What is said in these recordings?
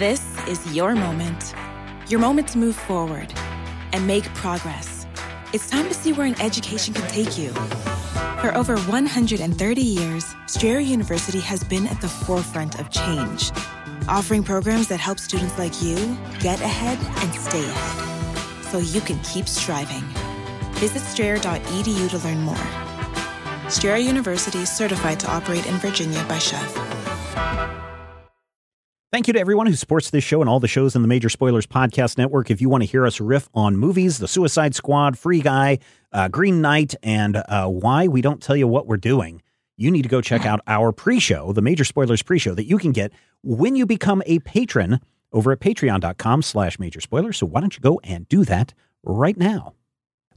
This is your moment. Your moment to move forward and make progress. It's time to see where an education can take you. For over 130 years, Strayer University has been at the forefront of change, offering programs that help students like you get ahead and stay ahead so you can keep striving. Visit strayer.edu to learn more. Strayer University is certified to operate in Virginia by SCHEV. Thank you to everyone who supports this show and all the shows in the Major Spoilers Podcast Network. If you want to hear us riff on movies, The Suicide Squad, Free Guy, uh, Green Knight, and uh, why we don't tell you what we're doing, you need to go check out our pre show, the Major Spoilers pre show that you can get when you become a patron over at patreon.com slash major spoilers. So why don't you go and do that right now?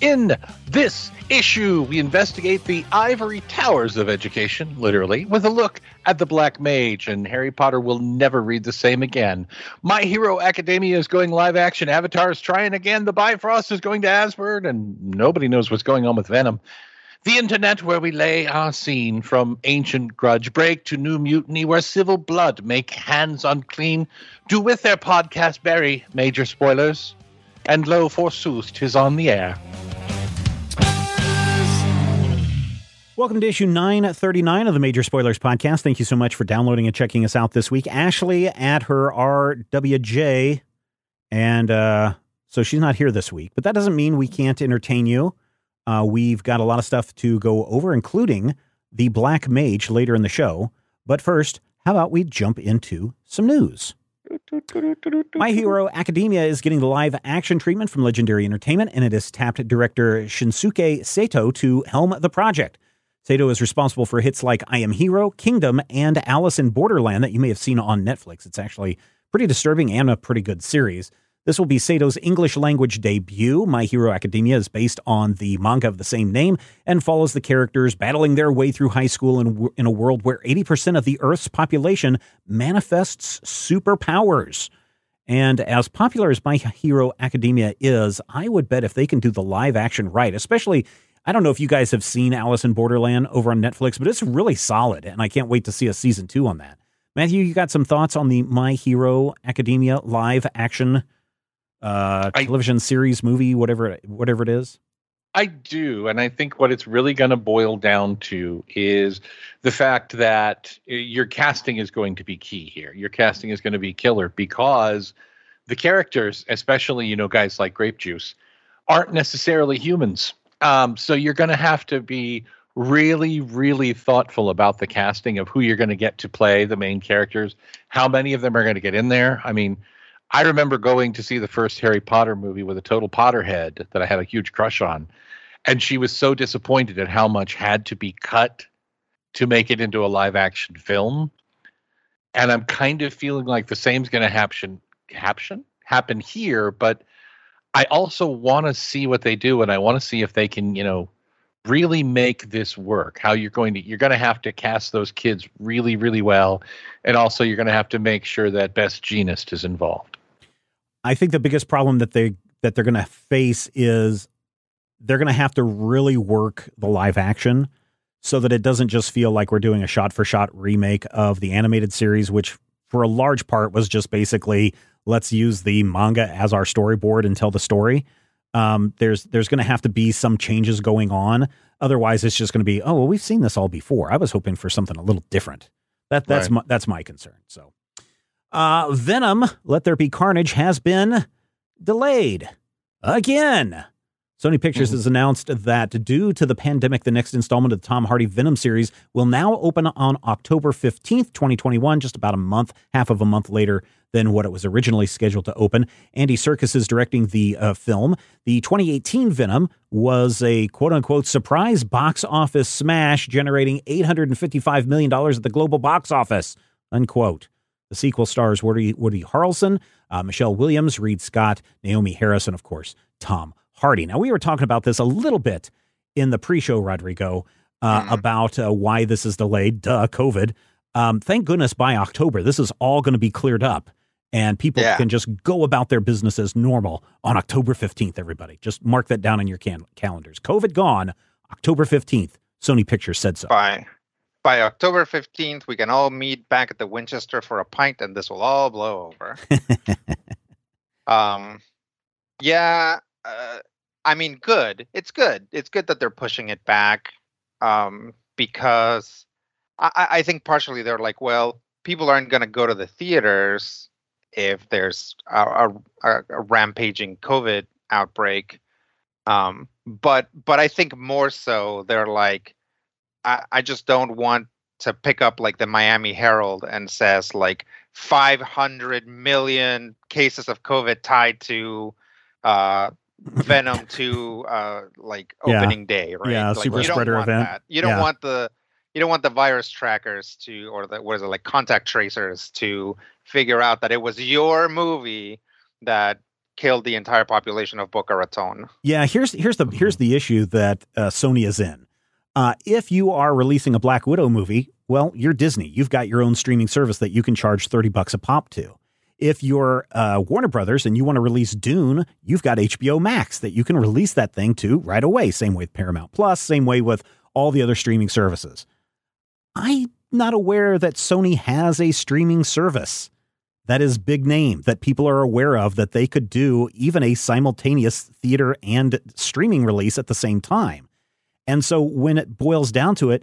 In this issue, we investigate the ivory towers of education, literally, with a look at the Black Mage, and Harry Potter will never read the same again. My Hero Academia is going live action. Avatar is trying again. The Bifrost is going to Asgard, and nobody knows what's going on with Venom. The internet, where we lay our scene from ancient grudge break to new mutiny, where civil blood make hands unclean, do with their podcast bury major spoilers. And lo, forsooth, tis on the air. Welcome to issue 939 of the Major Spoilers Podcast. Thank you so much for downloading and checking us out this week. Ashley at her RWJ, and uh, so she's not here this week, but that doesn't mean we can't entertain you. Uh, we've got a lot of stuff to go over, including the Black Mage later in the show. But first, how about we jump into some news? My Hero Academia is getting the live action treatment from Legendary Entertainment, and it has tapped director Shinsuke Sato to helm the project. Sato is responsible for hits like I Am Hero, Kingdom, and Alice in Borderland that you may have seen on Netflix. It's actually pretty disturbing and a pretty good series. This will be Sato's English language debut. My Hero Academia is based on the manga of the same name and follows the characters battling their way through high school in, in a world where 80% of the Earth's population manifests superpowers. And as popular as My Hero Academia is, I would bet if they can do the live action right, especially, I don't know if you guys have seen Alice in Borderland over on Netflix, but it's really solid. And I can't wait to see a season two on that. Matthew, you got some thoughts on the My Hero Academia live action uh, television I, series, movie, whatever, whatever it is? I do, and I think what it's really going to boil down to is the fact that uh, your casting is going to be key here. Your casting is going to be killer because the characters, especially you know guys like Grape Juice, aren't necessarily humans. Um, so you're going to have to be really, really thoughtful about the casting of who you're going to get to play the main characters. How many of them are going to get in there? I mean I remember going to see the first Harry Potter movie with a total Potterhead that I had a huge crush on. And she was so disappointed at how much had to be cut to make it into a live action film. And I'm kind of feeling like the same's going to happen, happen, happen here. But I also want to see what they do, and I want to see if they can, you know, really make this work. How you're going to, you're going to have to cast those kids really, really well, and also you're going to have to make sure that Best Jeanist is involved. I think the biggest problem that they that they're going to face is they're going to have to really work the live action so that it doesn't just feel like we're doing a shot for shot remake of the animated series, which for a large part was just basically let's use the manga as our storyboard and tell the story. Um, there's there's going to have to be some changes going on. Otherwise, it's just going to be oh well, we've seen this all before. I was hoping for something a little different. That that's right. my, that's my concern. So uh, Venom, Let There Be Carnage, has been delayed again. Sony Pictures mm-hmm. has announced that due to the pandemic, the next installment of the Tom Hardy Venom series will now open on October 15th, 2021, just about a month, half of a month later than what it was originally scheduled to open. Andy Serkis is directing the uh, film. The 2018 Venom was a quote unquote surprise box office smash, generating $855 million at the global box office, unquote. The sequel stars Woody, Woody Harrelson, uh, Michelle Williams, Reid Scott, Naomie Harris, and of course, Tom Hardy. Now, we were talking about this a little bit in the pre show, Rodrigo. uh, mm. about uh, why this is delayed. Duh, COVID. Um, thank goodness by October, this is all going to be cleared up and people yeah. can just go about their business as normal on October 15th, everybody. Just mark that down in your can- calendars. COVID gone, October 15th. Sony Pictures said so. By, by October 15th, we can all meet back at the Winchester for a pint and this will all blow over. um, yeah, uh, I mean, good. It's good. It's good that they're pushing it back um, because I, I think partially they're like, well, people aren't going to go to the theaters if there's a, a, a rampaging COVID outbreak. Um, but but I think more so they're like, I, I just don't want to pick up like the Miami Herald and says like 500 million cases of COVID tied to uh, Venom to uh, like opening yeah. day, right? Yeah, like, super spreader event. That. You don't yeah. want the you don't want the virus trackers to or the what is it like contact tracers to figure out that it was your movie that killed the entire population of Boca Raton. Yeah, here's here's the here's the issue that uh, Sony is in. Uh, if you are releasing a Black Widow movie, well, you're Disney. You've got your own streaming service that you can charge thirty bucks a pop to. If you're uh, Warner Brothers and you want to release Dune, you've got HBO Max that you can release that thing to right away. Same way with Paramount Plus. Same way with all the other streaming services. I'm not aware that Sony has a streaming service that is big name that people are aware of that they could do even a simultaneous theater and streaming release at the same time. And so when it boils down to it,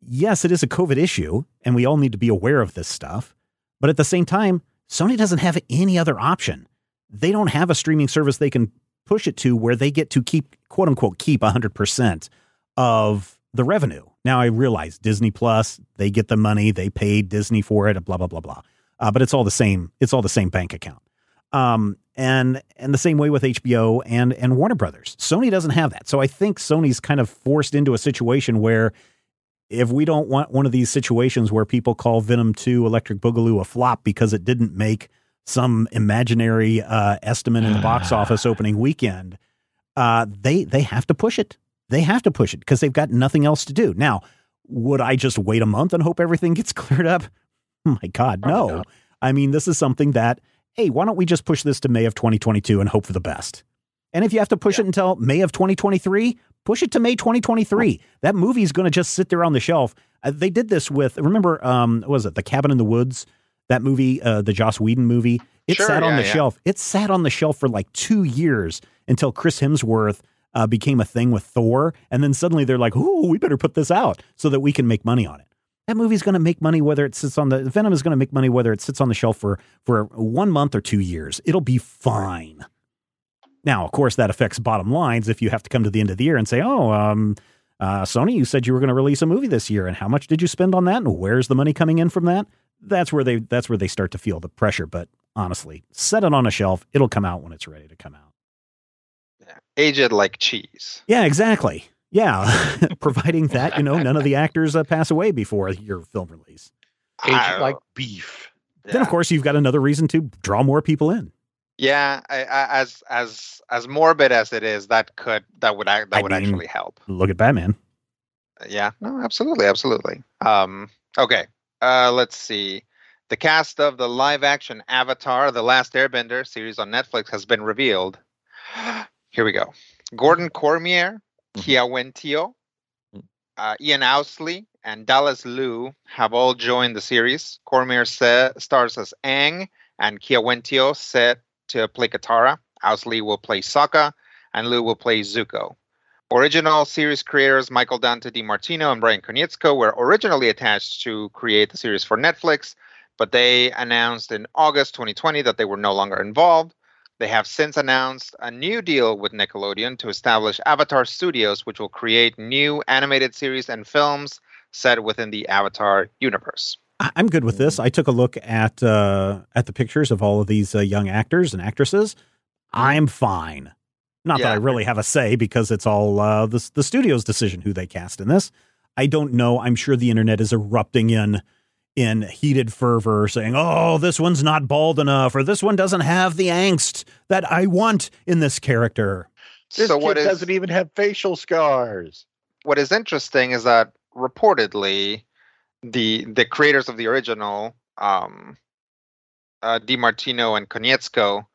yes, it is a COVID issue and we all need to be aware of this stuff. But at the same time, Sony doesn't have any other option. They don't have a streaming service they can push it to where they get to keep, quote unquote, keep 100% of the revenue. Now I realize Disney Plus, they get the money, they paid Disney for it, blah blah blah blah. Uh, but it's all the same. It's all the same bank account. Um, and and the same way with HBO and and Warner Brothers. Sony doesn't have that. So I think Sony's kind of forced into a situation where if we don't want one of these situations where people call Venom 2 Electric Boogaloo a flop because it didn't make some imaginary uh, estimate in the box office opening weekend, uh, they they have to push it. They have to push it because they've got nothing else to do. Now, would I just wait a month and hope everything gets cleared up? Oh my God, no. I mean, this is something that, hey, why don't we just push this to May of 2022 and hope for the best? And if you have to push yeah. it until May of 2023, push it to May 2023. That movie is going to just sit there on the shelf. Uh, they did this with, remember, um, what was it, The Cabin in the Woods? That movie, uh, the Joss Whedon movie. It sure, sat on the yeah. shelf. It sat on the shelf for like two years until Chris Hemsworth uh, became a thing with Thor. And then suddenly they're like, "Ooh, we better put this out so that we can make money on it." That movie's going to make money whether it sits on the Venom is going to make money whether it sits on the shelf for for one month or two years. It'll be fine. Now, of course, that affects bottom lines if you have to come to the end of the year and say, "Oh, um, uh, Sony, you said you were going to release a movie this year, and how much did you spend on that? And where's the money coming in from that?" That's where they that's where they start to feel the pressure. But honestly, set it on a shelf; it'll come out when it's ready to come out. Yeah. Age it like cheese. Yeah, exactly. Yeah, providing that you know none of the actors uh, pass away before your film release. Age it like beef. Then of course you've got another reason to draw more people in. Yeah, I, I, as as as morbid as it is, that could that would that I would mean, actually help. Look at Batman. Yeah, no, absolutely, absolutely. Um, okay, uh, let's see. The cast of the live action Avatar: The Last Airbender series on Netflix has been revealed. Here we go. Gordon Cormier, mm-hmm. Kiawentiio, uh, Ian Ousley, and Dallas Liu have all joined the series. Cormier sa- stars as Aang, and Kiawentiio set to play Katara. Ousley will play Sokka, and Liu will play Zuko. Original series creators Michael Dante DiMartino and Bryan Konietzko were originally attached to create the series for Netflix, but they announced in August 2020 that they were no longer involved. They have since announced a new deal with Nickelodeon to establish Avatar Studios, which will create new animated series and films set within the Avatar universe. I'm good with this. I took a look at uh, at the pictures of all of these uh, young actors and actresses. I'm fine. Not yeah. that I really have a say because it's all uh, the the studio's decision who they cast in this. I don't know. I'm sure the internet is erupting in in heated fervor saying, oh, this one's not bald enough, or this one doesn't have the angst that I want in this character. This so kid doesn't even have facial scars. what is interesting is that reportedly, the the creators of the original, um, uh, DiMartino and Konietzko,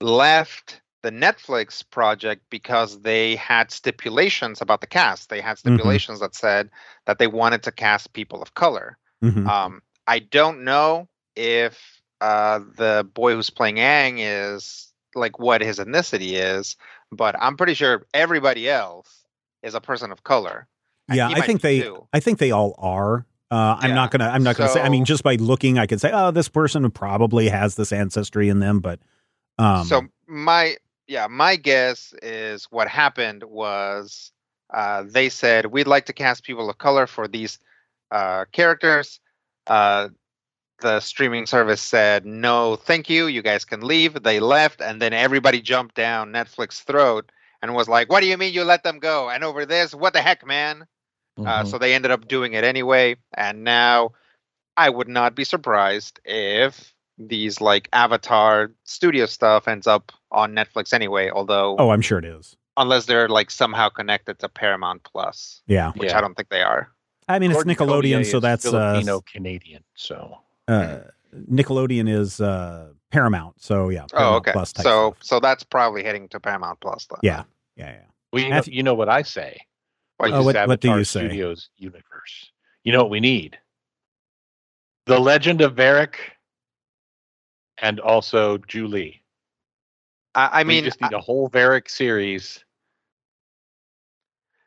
left the Netflix project because they had stipulations about the cast. They had Mhm. stipulations that said that they wanted to cast people of color. Mhm. Um, I don't know if uh, the boy who's playing Aang is like what his ethnicity is, but I'm pretty sure everybody else is a person of color. Yeah, I think they. too. I think they all are. Uh, I'm Yeah. not gonna. I'm not gonna say. I mean, just by looking, I could say, oh, this person probably has this ancestry in them. But um, so my yeah, my guess is what happened was uh, they said we'd like to cast people of color for these uh, characters. Uh, the streaming service said no, thank you. You guys can leave. They left, and then everybody jumped down Netflix throat and was like, "What do you mean you let them go?" And over this, what the heck, man? Uh, Mhm. so they ended up doing it anyway, and now I would not be surprised if these like Avatar studio stuff ends up on Netflix anyway. Although, oh, I'm sure it is. unless they're like somehow connected to Paramount Plus, Yeah, which Yeah. I don't think they are. I mean, it's Nickelodeon, Cormier so is that's uh, Filipino Canadian. So uh, Nickelodeon is uh, Paramount. So yeah. Oh, okay. Plus type So, stuff. so that's probably heading to Paramount Plus. Then. yeah, yeah, yeah. well, you, know, you know what I say. What Oh, uh, what- what do you say? Studios universe. You know what we need? The Legend of Varrick, and also Zhu Li. I, I we just need a whole Varrick series.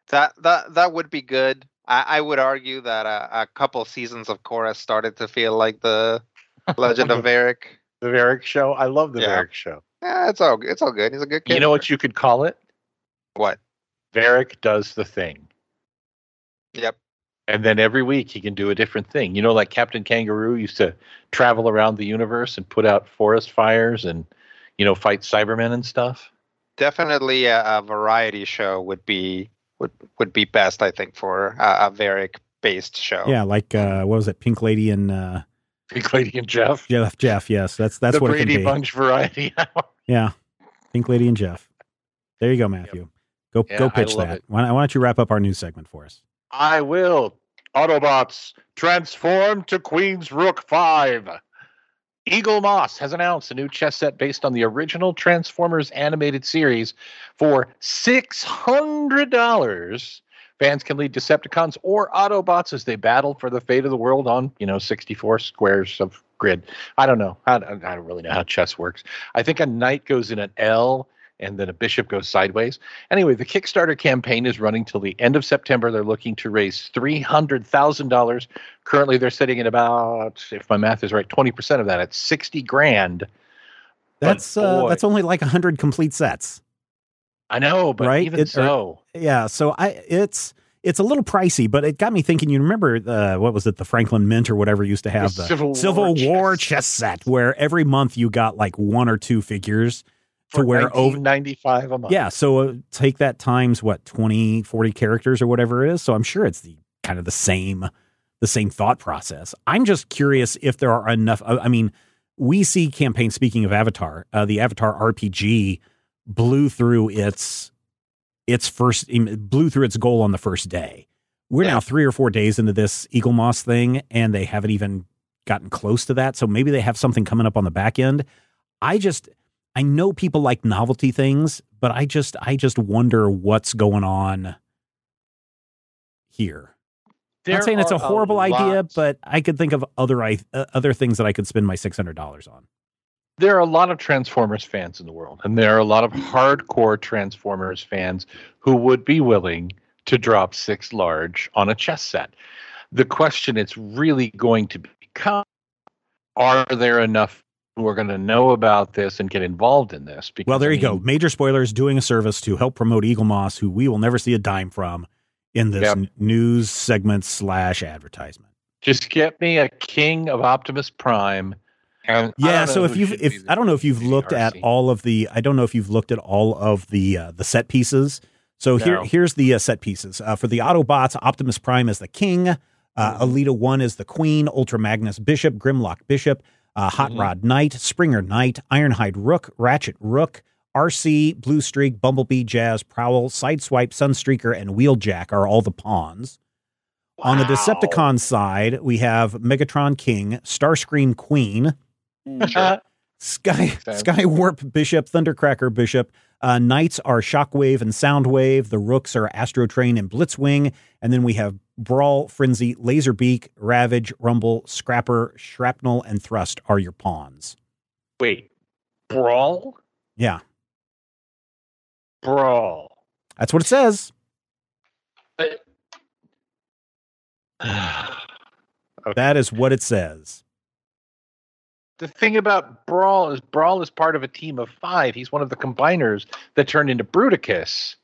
that that that would be good. I, I would argue that a, a couple seasons of Korra started to feel like the Legend of Varrick. The Varrick show. I love the Yeah. Varrick show. Yeah, it's all it's all good. He's a good kid. You know what you could call it? What? Varrick does the thing. Yep. And then every week he can do a different thing. You know, like Captain Kangaroo used to travel around the universe and put out forest fires and, you know, fight Cybermen and stuff. Definitely a, a variety show would be would would be best, I think, for a, a Varrick based show. Yeah, like uh, what was it? Pink Lady and uh, Big Lady and Jeff. Jeff. Jeff. Yes, that's that's the what it Brady can be. Bunch variety hour. Yeah, Pink Lady and Jeff. There you go, Matthew. Go Yeah, go pitch that. Why, don't- why don't you wrap up our news segment for us? I will. Autobots transform to Queen's Rook 5. Eaglemoss has announced a new chess set based on the original Transformers animated series for $600. Fans can lead Decepticons or Autobots as they battle for the fate of the world on, you know, 64 squares of grid. I don't know. I, I don't really know how chess works. I think a knight goes in an L and then a bishop goes sideways. Anyway, the Kickstarter campaign is running till the end of September. They're looking to raise $300,000. Currently, they're sitting at about, if my math is right, 20% of that at 60 grand. That's uh, that's only like hundred complete sets. I know, but Right? even It- or- so, Yeah, so I it's it's a little pricey, but it got me thinking. You remember uh, what was it? The Franklin Mint or whatever used to have The the, Civil War Civil War chess. chess set, where every month you got like one or two figures to for where over 95 a month. Yeah, so uh, take that times what 20, 40 characters or whatever it is. So I'm sure it's the kind of the same the same thought process. I'm just curious if there are enough I I mean, we see campaigns speaking of Avatar, uh, the Avatar RPG blew through its its first blew through its goal on the first day. We're Yeah. now 3 or 4 days into this Eaglemoss thing and they haven't even gotten close to that. So maybe they have something coming up on the back end. I just I know people like novelty things, but I just I just wonder what's going on here. I'm not saying it's a horrible idea, but I could think of other uh, other things that I could spend my six hundred dollars on. there are a lot of Transformers fans in the world, and there are a lot of hardcore Transformers fans who would be willing to drop six large on a chess set. The question it's really going to become are there enough who are going to know about this and get involved in this? Because, Well, there I you go. Major spoilers doing a service to help promote Eaglemoss, who we will never see a dime from in this Yep. n- news segment slash advertisement. Just get me a King of Optimus Prime. And Yeah, so if you've if I don't know if you've looked at all of the I don't know if you've looked at all of the uh, the set pieces. So here here's the uh, set pieces uh, for the Autobots. Optimus Prime is the king. Uh, Mhm. Elita One is the queen. Ultra Magnus Bishop. Grimlock Bishop. Uh, Hot Mhm. Rod Knight. Springer Knight. Ironhide Rook. Ratchet Rook. Arcee, Blue Streak, Bumblebee, Jazz, Prowl, Sideswipe, Sunstreaker, and Wheeljack are all the pawns. Wow. On the Decepticon side, we have Megatron King, Starscream Queen, sure. Sky Skywarp Bishop, Thundercracker Bishop. Uh, Knights are Shockwave and Soundwave. The Rooks are Astrotrain and Blitzwing. And then we have Brawl, Frenzy, Laserbeak, Ravage, Rumble, Scrapper, Shrapnel, and Thrust are your pawns. Wait, Brawl? Yeah. Brawl. That's what it says. okay. That is what it says. The thing about Brawl is Brawl is part of a team of five. He's one of the combiners that turned into Bruticus.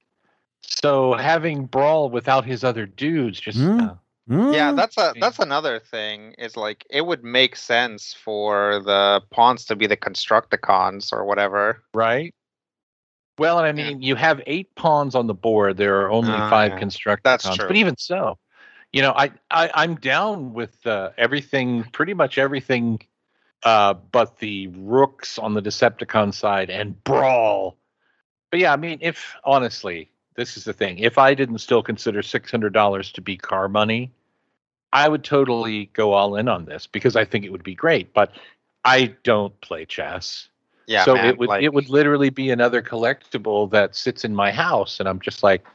So having Brawl without his other dudes just mm. Uh, Mm. Yeah, that's a that's another thing. Is like it would make sense for the pawns to be the Constructicons or whatever, right? Well, and I mean, yeah. you have eight pawns on the board. There are only uh, five yeah. Constructicons, that's true. but even so, you know, I, I I'm down with uh, everything, pretty much everything, uh, but the rooks on the Decepticon side and brawl. But yeah, I mean, if honestly, this is the thing. If I didn't still consider six hundred dollars to be car money, I would totally go all in on this because I think it would be great. But I don't play chess. Yeah. So man, it would like, it would literally be another collectible that sits in my house, and I'm just like.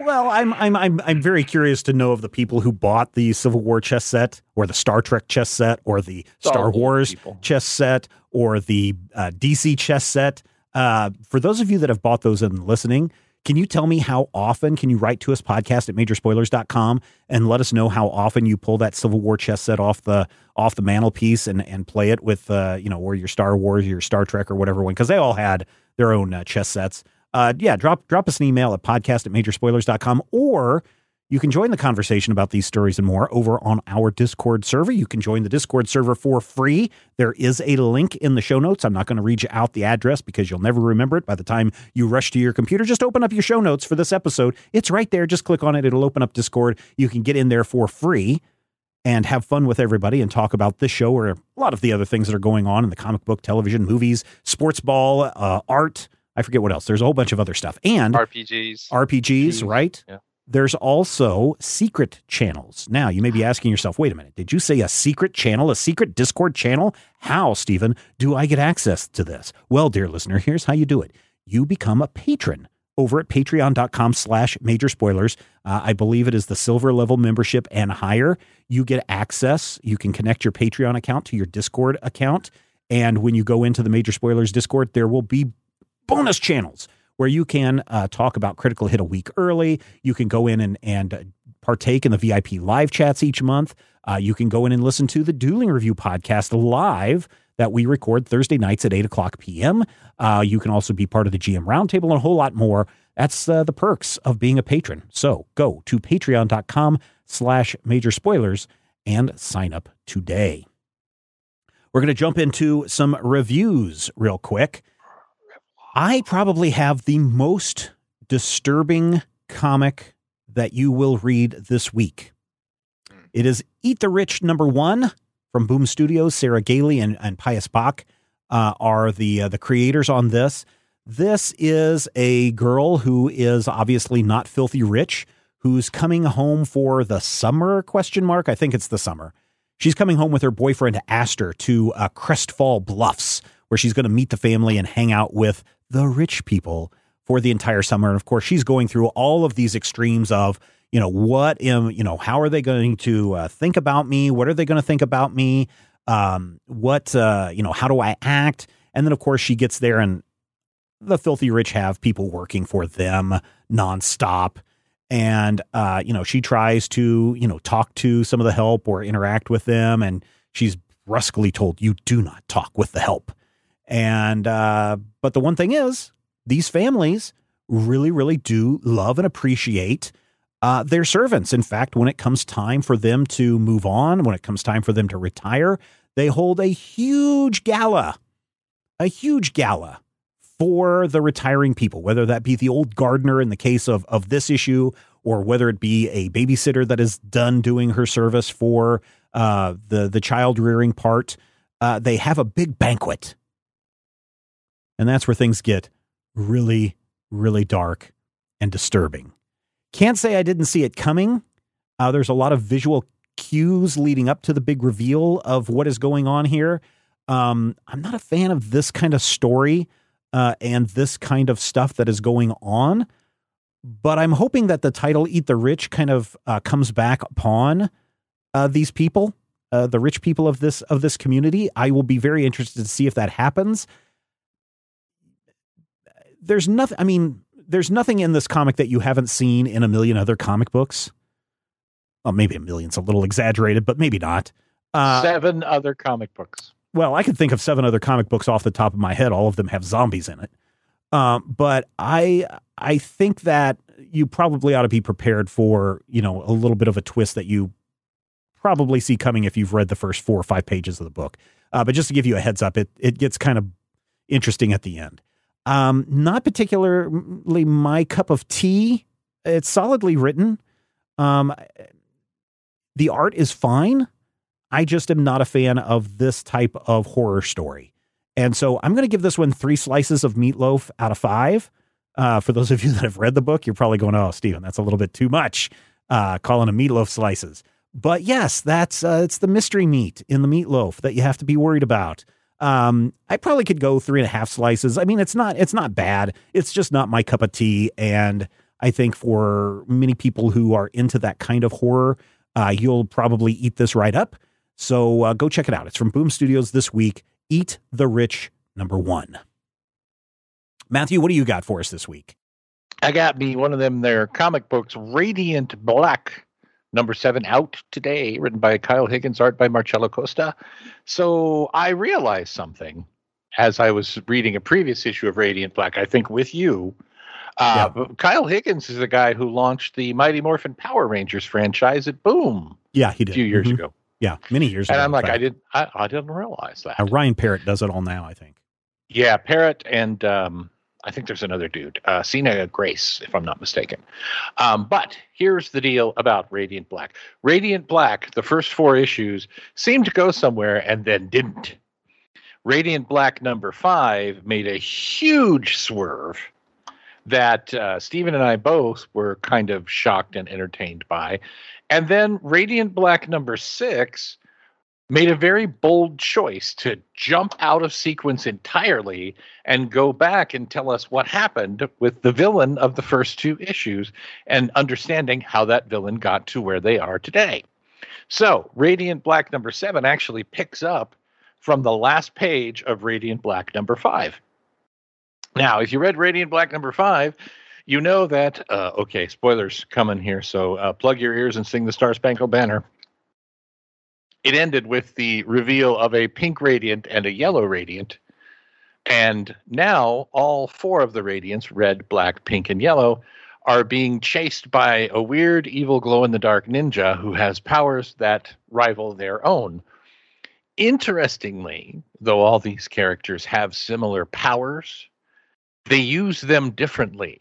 Well, I'm I'm I'm I'm very curious to know of the people who bought the Civil War chess set, or the Star Trek chess set, or the Star Wars people. chess set, or the uh, DC chess set. Uh, for those of you that have bought those and listening, can you tell me how often can you write to us podcast at majorspoilers.com and let us know how often you pull that Civil War chess set off the off the mantelpiece and and play it with uh, you know, or your Star Wars, your Star Trek or whatever one because they all had their own uh, chess sets. Uh, yeah, drop drop us an email at podcast at majorspoilers.com or you can join the conversation about these stories and more over on our Discord server. You can join the Discord server for free. There is a link in the show notes. I'm not going to read you out the address because you'll never remember it by the time you rush to your computer. Just open up your show notes for this episode. It's right there. Just click on it. It'll open up Discord. You can get in there for free and have fun with everybody and talk about this show or a lot of the other things that are going on in the comic book, television, movies, sports ball, uh, art. I forget what else. There's a whole bunch of other stuff. And RPGs. RPGs, right? Yeah. There's also secret channels. Now, you may be asking yourself, wait a minute, did you say a secret channel, a secret Discord channel? How, Stephen, do I get access to this? Well, dear listener, here's how you do it. You become a patron over at patreon.com slash major spoilers. Uh, I believe it is the silver level membership and higher. You get access. You can connect your Patreon account to your Discord account. And when you go into the major spoilers Discord, there will be bonus channels where you can uh, talk about Critical Hit a week early. You can go in and, and partake in the VIP live chats each month. Uh, you can go in and listen to the Dueling Review podcast live that we record Thursday nights at 8 o'clock p.m. Uh, you can also be part of the GM Roundtable and a whole lot more. That's uh, the perks of being a patron. So go to patreon.com slash major spoilers and sign up today. We're going to jump into some reviews real quick. I probably have the most disturbing comic that you will read this week. Hmm. It is Eat the Rich number one from Boom Studios. Sarah Gailey and, and Pius Bak uh, are the uh, the creators on this. This is a girl who is obviously not filthy rich, who's coming home for the summer question mark. I think it's the summer. She's coming home with her boyfriend Aster to uh, Crestfall Bluffs, where she's going to meet the family and hang out with the rich people for the entire summer. And of course, she's going through all of these extremes of, you know, what am, you know, how are they going to uh, think about me? What are they going to think about me? Um, what, uh, you know, how do I act? And then, of course, she gets there and the filthy rich have people working for them nonstop. And, uh, you know, she tries to, you know, talk to some of the help or interact with them. And she's brusquely told, you do not talk with the help. And, uh, but the one thing is, these families really, really do love and appreciate uh, their servants. In fact, when it comes time for them to move on, when it comes time for them to retire, they hold a huge gala, a huge gala for the retiring people, whether that be the old gardener in the case of, of this issue, or whether it be a babysitter that is done doing her service for uh, the, the child rearing part. Uh, they have a big banquet and that's where things get really, really dark and disturbing. Can't say I didn't see it coming. Uh, there's a lot of visual cues leading up to the big reveal of what is going on here. Um, I'm not a fan of this kind of story uh, and this kind of stuff that is going on, but I'm hoping that the title "Eat the Rich" kind of uh, comes back upon uh, these people, uh, the rich people of this of this community. I will be very interested to see if that happens. There's nothing. I mean, there's nothing in this comic that you haven't seen in a million other comic books. Well, maybe a million's a little exaggerated, but maybe not. Uh, seven other comic books. Well, I could think of seven other comic books off the top of my head. All of them have zombies in it. Um, but I I think that you probably ought to be prepared for you know a little bit of a twist that you probably see coming if you've read the first four or five pages of the book. Uh, but just to give you a heads up, it it gets kind of interesting at the end. Um, not particularly my cup of tea. It's solidly written. Um, the art is fine. I just am not a fan of this type of horror story. And so I'm going to give this one three slices of meatloaf out of five. Uh, for those of you that have read the book, you're probably going, "Oh, Stephen, that's a little bit too much." Uh, calling a meatloaf slices. But yes, that's uh, it's the mystery meat in the meatloaf that you have to be worried about. Um, I probably could go three and a half slices. I mean, it's not it's not bad. It's just not my cup of tea. And I think for many people who are into that kind of horror, uh, you'll probably eat this right up. So uh, go check it out. It's from Boom Studios this week. Eat the Rich, number one. Matthew, what do you got for us this week? I got me one of them there comic books, Radiant Black number seven out today, written by Kyle Higgins, art by Marcelo Costa. So I realized something as I was reading a previous issue of Radiant Black, I think with you. Uh, yeah. Kyle Higgins is the guy who launched the Mighty Morphin Power Rangers franchise at Boom. Yeah, he did. A few years mm-hmm. ago. Yeah, many years and ago. And I'm like, I didn't, I, I, didn't realize that. Uh, Ryan Parrott does it all now, I think. Yeah, Parrott and um, I think there's another dude, uh, Sina Grace, if I'm not mistaken. Um, but here's the deal about Radiant Black. Radiant Black, the first four issues seemed to go somewhere and then didn't. Radiant Black number five made a huge swerve that uh, Stephen and I both were kind of shocked and entertained by. And then Radiant Black number six made a very bold choice to jump out of sequence entirely and go back and tell us what happened with the villain of the first two issues and understanding how that villain got to where they are today. So, Radiant Black number seven actually picks up from the last page of Radiant Black number five. Now, if you read Radiant Black number five, you know that, uh, okay, spoilers coming here, so uh, plug your ears and sing the Star Spangled Banner it ended with the reveal of a pink radiant and a yellow radiant. And now all four of the radiants, red, black, pink, and yellow, are being chased by a weird, evil, glow in the dark ninja who has powers that rival their own. Interestingly, though all these characters have similar powers, they use them differently.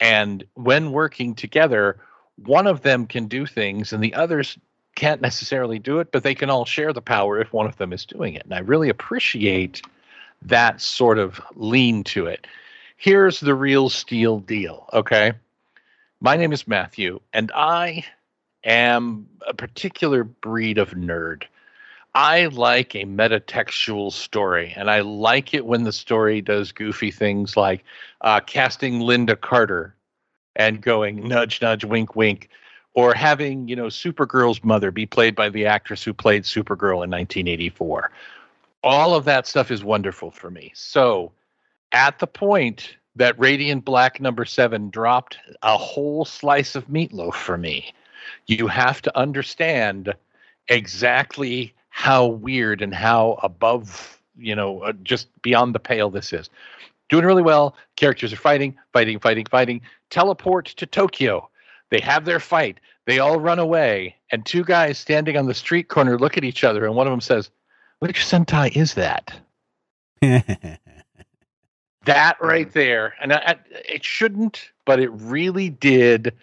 And when working together, one of them can do things and the others can't necessarily do it, but they can all share the power if one of them is doing it. And I really appreciate that sort of lean to it. Here's the real steel deal, okay? My name is Matthew, and I am a particular breed of nerd. I like a metatextual story, and I like it when the story does goofy things like uh, casting Lynda Carter and going nudge, nudge, wink, wink or having you know Supergirl's mother be played by the actress who played Supergirl in 1984. All of that stuff is wonderful for me. So, at the point that Radiant Black number seven dropped a whole slice of meatloaf for me, you have to understand exactly how weird and how above, you know, uh, just beyond the pale this is. Doing really well. Characters are fighting, fighting, fighting, fighting. Teleport to Tokyo they have their fight. They all run away, and two guys standing on the street corner look at each other, and one of them says, "Which Sentai is that?" that right mm. there, and I, it shouldn't, but it really did.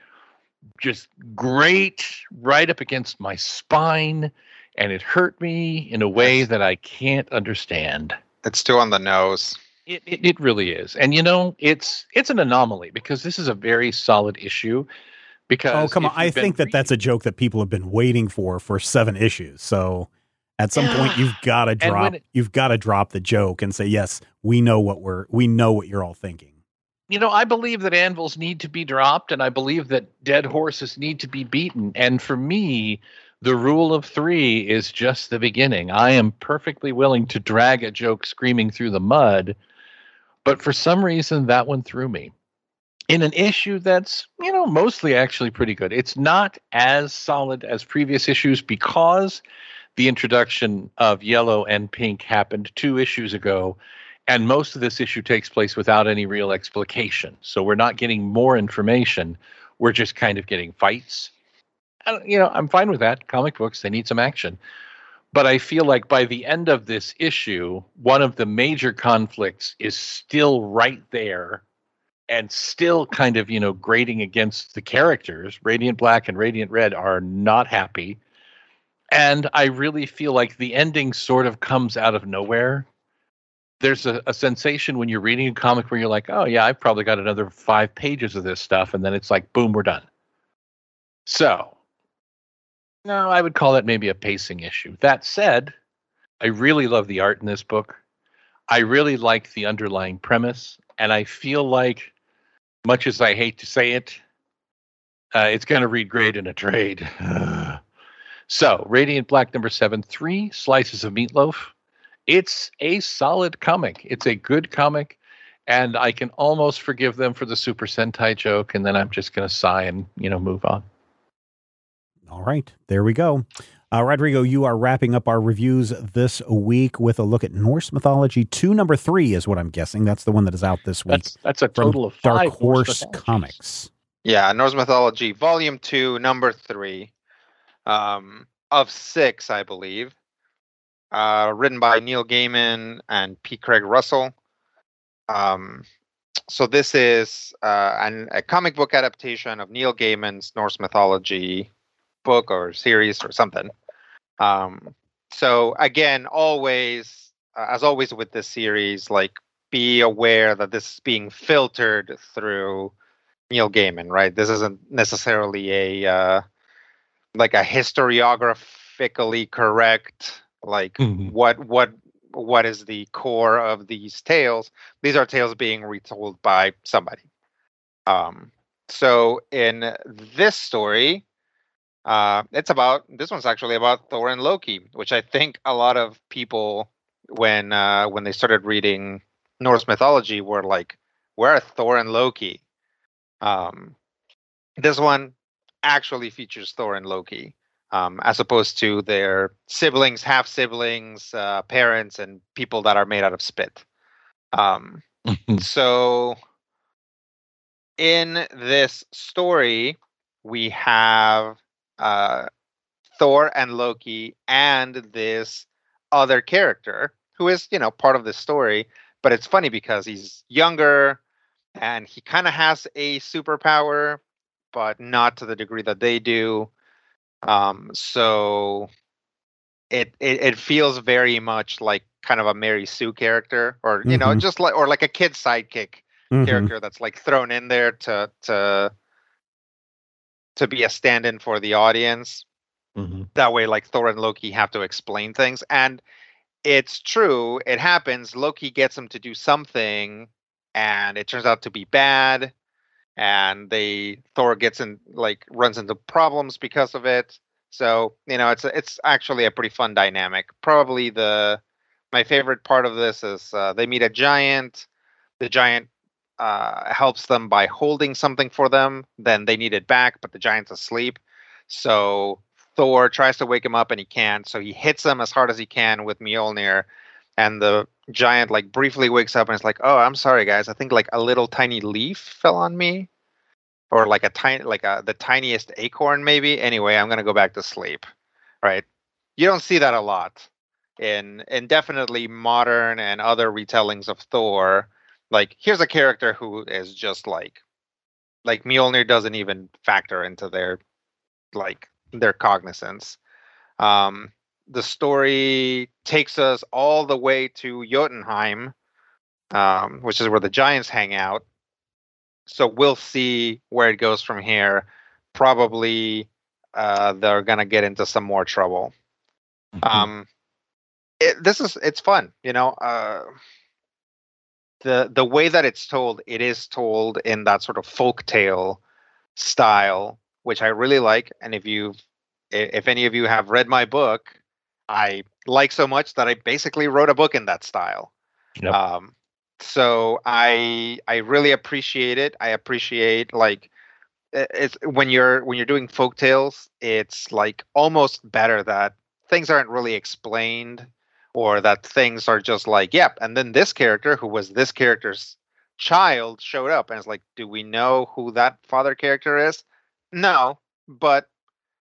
Just great, right up against my spine, and it hurt me in a way that I can't understand. It's too on the nose. It, it, it really is, and you know, it's it's an anomaly because this is a very solid issue. Oh, because oh come on, I think that that's a joke that people have been waiting for for seven issues. So at some point, you've got to drop it, you've got to drop the joke and say, yes, we know what we're we know what you're all thinking. You know, I believe that anvils need to be dropped, and I believe that dead horses need to be beaten. And for me, the rule of three is just the beginning. I am perfectly willing to drag a joke screaming through the mud but for some reason, that one threw me in an issue that's, you know, mostly actually pretty good. It's not as solid as previous issues because the introduction of yellow and pink happened two issues ago. And most of this issue takes place without any real explication. So we're not getting more information. We're just kind of getting fights. And, you know, I'm fine with that. Comic books, they need some action. But I feel like by the end of this issue, one of the major conflicts is still right there and still kind of, you know, grating against the characters. Radiant Black and Radiant Red are not happy. And I really feel like the ending sort of comes out of nowhere. There's a, a sensation when you're reading a comic where you're like, oh, yeah, I've probably got another five pages of this stuff. And then it's like, boom, we're done. So no, I would call that maybe a pacing issue. That said, I really love the art in this book. I really like the underlying premise, and I feel like, much as I hate to say it, uh, it's going to read great in a trade. so, Radiant Black number seven, three slices of meatloaf. It's a solid comic. It's a good comic, and I can almost forgive them for the Super Sentai joke, and then I'm just going to sigh and you know move on. All right, there we go. Uh, Rodrigo, you are wrapping up our reviews this week with a look at Norse mythology two, number three is what I'm guessing. That's the one that is out this week. That's, that's a total of Dark Horse Comics. Yeah, Norse mythology, volume two, number three, um, of six, I believe. Uh, written by Neil Gaiman and P. Craig Russell. Um, so this is uh, an, a comic book adaptation of Neil Gaiman's Norse mythology book or series or something. Um, so again, always, uh, as always with this series, like be aware that this is being filtered through Neil Gaiman, right? This isn't necessarily a uh, like a historiographically correct, like mm-hmm. what what what is the core of these tales. These are tales being retold by somebody. Um, so in this story, uh, it's about this one's actually about Thor and Loki, which I think a lot of people when uh, when they started reading Norse mythology were like, "Where are Thor and Loki?" Um, this one actually features Thor and Loki, um, as opposed to their siblings, half siblings, uh, parents, and people that are made out of spit. Um, so, in this story, we have uh, Thor and Loki and this other character who is, you know, part of the story. But it's funny because he's younger and he kind of has a superpower, but not to the degree that they do. Um, so it, it it feels very much like kind of a Mary Sue character, or you mm-hmm. know, just like or like a kid sidekick mm-hmm. character that's like thrown in there to to to be a stand-in for the audience. Mm-hmm. That way, like Thor and Loki have to explain things, and it's true. It happens. Loki gets him to do something, and it turns out to be bad. And they Thor gets in like runs into problems because of it. So you know, it's it's actually a pretty fun dynamic. Probably the my favorite part of this is uh, they meet a giant. The giant uh, helps them by holding something for them. Then they need it back, but the giant's asleep. So Thor tries to wake him up and he can't. So he hits him as hard as he can with Mjolnir. And the giant like briefly wakes up and is like, "Oh, I'm sorry, guys. I think like a little tiny leaf fell on me, or like a tiny like a, the tiniest acorn maybe. Anyway, I'm gonna go back to sleep." Right? You don't see that a lot in in definitely modern and other retellings of Thor like here's a character who is just like like Mjolnir doesn't even factor into their like their cognizance. Um, the story takes us all the way to Jotunheim, um, which is where the Giants hang out. So we'll see where it goes from here. Probably uh, they're gonna get into some more trouble. Mm-hmm. Um, it, this is it's fun, you know. Uh, the the way that it's told, it is told in that sort of folk tale style, which I really like. And if you, if any of you have read my book, I like so much that I basically wrote a book in that style. Yep. Um, so I I really appreciate it. I appreciate like it's when you're when you're doing folk tales, it's like almost better that things aren't really explained or that things are just like, yep. And then this character, who was this character's child, showed up, and it's like, do we know who that father character is? No, but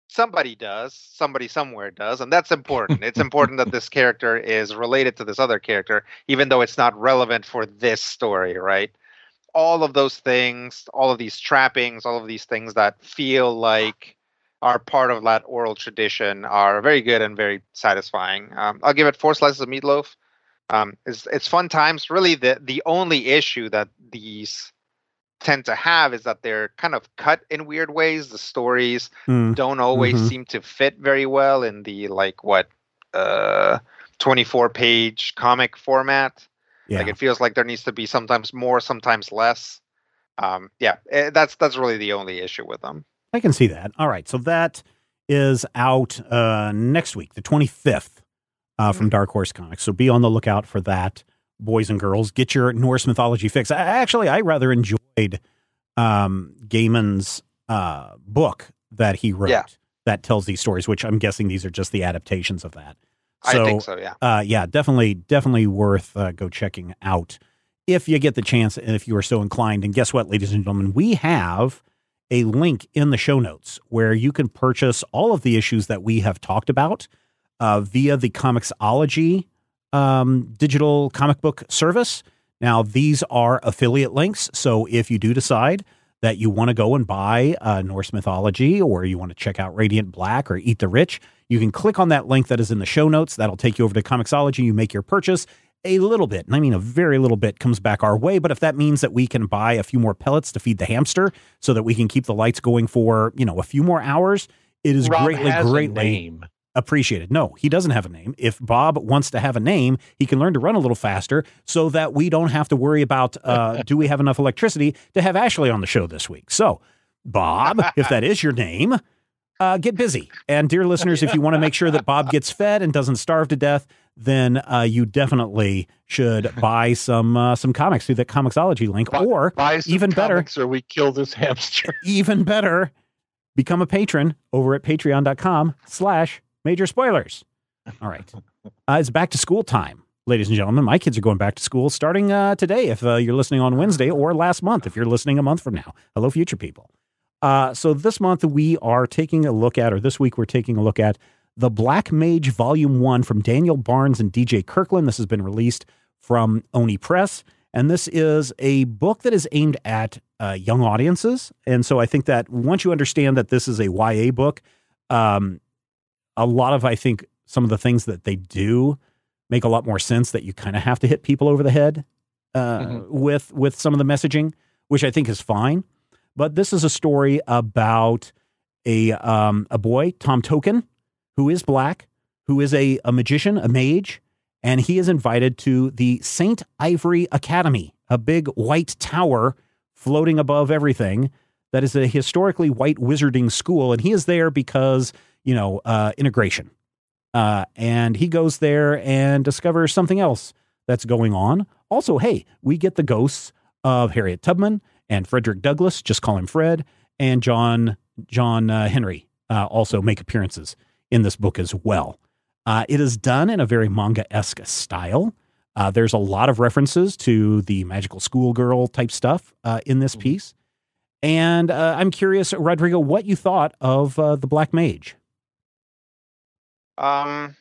somebody does. Somebody somewhere does, and that's important. it's important that this character is related to this other character, even though it's not relevant for this story, right? All of those things, all of these trappings, all of these things that feel like are part of that oral tradition are very good and very satisfying. Um, I'll give it four slices of meatloaf. Um, it's it's fun times. Really, the the only issue that these tend to have is that they're kind of cut in weird ways. The stories Mm. don't always Mhm. seem to fit very well in the like what uh 24 page comic format. Yeah. Like it feels like there needs to be sometimes more, sometimes less. Um, yeah, eh, that's that's really the only issue with them. I can see that. All right. So that is out uh, next week, the 25th, uh, from Dark Horse Comics. So be on the lookout for that, boys and girls. Get your Norse mythology fix. I, actually, I rather enjoyed um, Gaiman's uh, book that he wrote Yeah. that tells these stories, which I'm guessing these are just the adaptations of that. I So, think so. Yeah. uh, yeah, definitely, definitely worth uh, go checking out if you get the chance and if you are so inclined. And guess what, ladies and gentlemen, we have a link in the show notes where you can purchase all of the issues that we have talked about uh, via the Comixology um, digital comic book service. Now, these are affiliate links. So if you do decide that you want to go and buy uh, Norse mythology or you want to check out Radiant Black or Eat the Rich, you can click on that link that is in the show notes. That'll take you over to Comixology. You make your purchase. A little bit, and I mean a very little bit, comes back our way. But if that means that we can buy a few more pellets to feed the hamster so that we can keep the lights going for, you know, a few more hours, it is Rob greatly, greatly appreciated. No, he doesn't have a name. If Bob wants to have a name, he can learn to run a little faster so that we don't have to worry about uh, do we have enough electricity to have Ashley on the show this week. So, Bob, if that is your name, uh, get busy. And dear listeners, if you want to make sure that Bob gets fed and doesn't starve to death, then uh, you definitely should buy some uh, some comics through that Comixology link, Buy- or Buy some even better, or we kill this hamster. even better, become a patron over at patreon.com slash major spoilers. All right. Uh, it's back to school time, ladies and gentlemen. My kids are going back to school starting uh, today if uh, you're listening on Wednesday or last month if you're listening a month from now. Hello, future people. Uh, so this month we are taking a look at, or this week we're taking a look at the Black Mage Volume 1 from Daniel Barnes and DJ Kirkland. This has been released from Oni Press. And this is a book that is aimed at uh, young audiences. And so I think that once you understand that this is a YA book, um, a lot of, I think, some of the things that they do make a lot more sense that you kind of have to hit people over the head uh, Mhm. with with some of the messaging, which I think is fine. But this is a story about a um, a boy, Tom Token, who is black, who is a, a magician, a mage, and he is invited to the St. Ivory Academy, a big white tower floating above everything that is a historically white wizarding school. And he is there because, you know, uh, integration. Uh, and he goes there and discovers something else that's going on. Also, hey, we get the ghosts of Harriet Tubman and Frederick Douglass, just call him Fred, and John John uh, Henry uh, also make appearances in this book as well. Uh, it is done in a very manga esque style. Uh, there's a lot of references to the magical schoolgirl type stuff uh, in this piece. And uh, I'm curious, Rodrigo, what you thought of uh, the Black Mage. Um,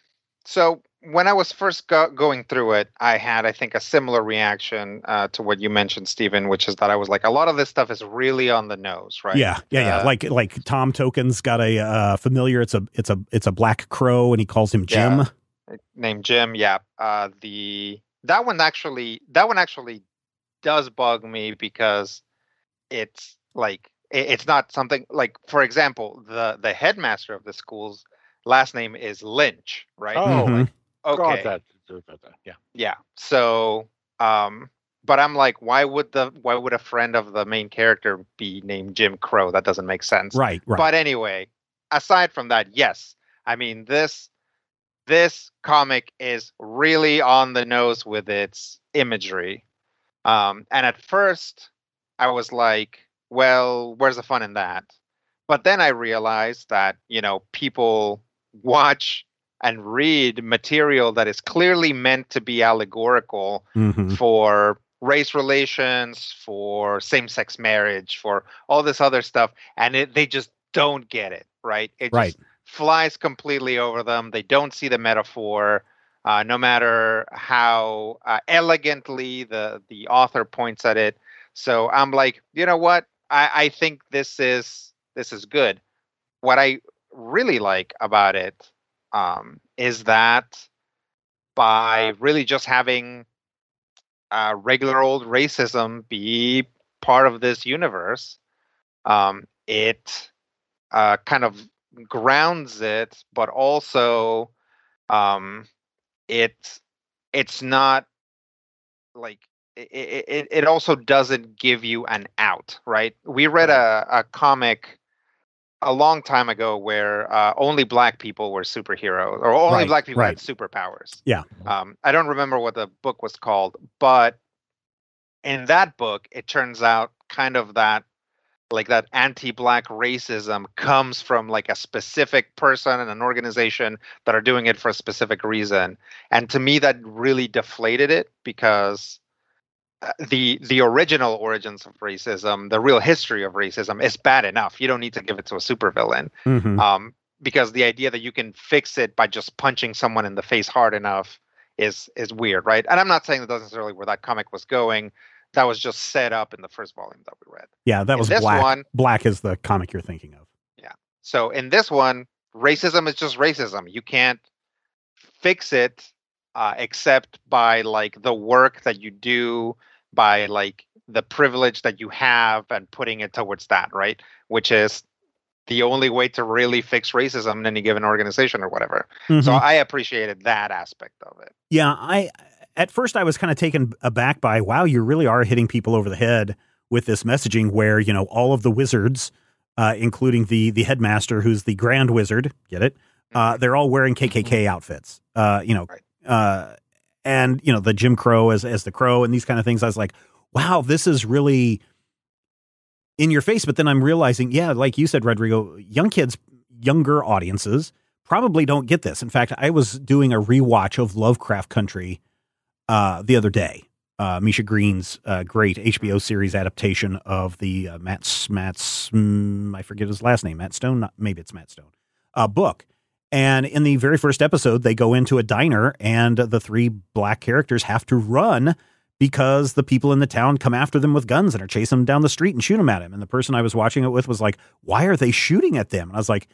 so when I was first go- going through it, I had, I think, a similar reaction uh, to what you mentioned, Stephen, which is that I was like, a lot of this stuff is really on the nose, right? Yeah, yeah, yeah. Uh, like like Tom Token's got a uh, familiar. It's a it's a it's a black crow, and he calls him Jim. Yeah. named Jim. Yeah. Uh, the that one actually that one actually does bug me because it's like it, it's not something like for example the the headmaster of the school's last name is Lynch, right? Oh, Mhm. Okay. That, yeah. Yeah. So, um, but I'm like, why would the why would a friend of the main character be named Jim Crow? That doesn't make sense. Right, right. But anyway, aside from that, yes, I mean this this comic is really on the nose with its imagery. Um, and at first, I was like, well, where's the fun in that? But then I realized that you know people watch and read material that is clearly meant to be allegorical Mhm. for race relations, for same-sex marriage, for all this other stuff, and it, they just don't get it, right? It Right. just flies completely over them. They don't see the metaphor, uh, no matter how uh, elegantly the the author points at it. So I'm like, you know what? I, I think this is this is good. What I really like about it um, is that by really just having uh, regular old racism be part of this universe, um, it uh, kind of grounds it, but also um, it it's not like it, it, it also doesn't give you an out, right? We read a, a comic a long time ago where uh, only black people were superheroes or only Right, black people right. had superpowers. Yeah. Um, I don't remember what the book was called, but in that book, it turns out kind of that like that anti-black racism comes from like a specific person and an organization that are doing it for a specific reason and to me that really deflated it because the the original origins of racism the real history of racism is bad enough you don't need to give it to a supervillain Mhm. um, because the idea that you can fix it by just punching someone in the face hard enough is is weird right and i'm not saying that that's necessarily where that comic was going that was just set up in the first volume that we read Yeah, that in was this black. one- Black is the comic you're thinking of. Yeah. So in this one, racism is just racism. You can't fix it uh, except by like the work that you do, by like the privilege that you have, and putting it towards that, right? Which is the only way to really fix racism in any given organization or whatever. So Mhm. I appreciated that aspect of it. Yeah, I at first I was kind of taken aback by wow, you really are hitting people over the head with this messaging where you know all of the wizards, uh, including the the headmaster who's the grand wizard, get it? Uh, they're all wearing KKK outfits. Uh, you know, Right. And you know the Jim Crow as as the crow and these kind of things. I was like, wow, this is really in your face. But then I'm realizing, yeah, like you said, Rodrigo, young kids, younger audiences probably don't get this. In fact, I was doing a rewatch of Lovecraft Country uh, the other day. Uh, Misha Green's uh, great HBO series adaptation of the uh, Matt Matt's mm, I forget his last name Matt Stone Not, maybe it's Matt Stone uh, book and in the very first episode they go into a diner and the three black characters have to run because the people in the town come after them with guns and are chasing them down the street and shoot them at him and the person I was watching it with was like why are they shooting at them? And I was like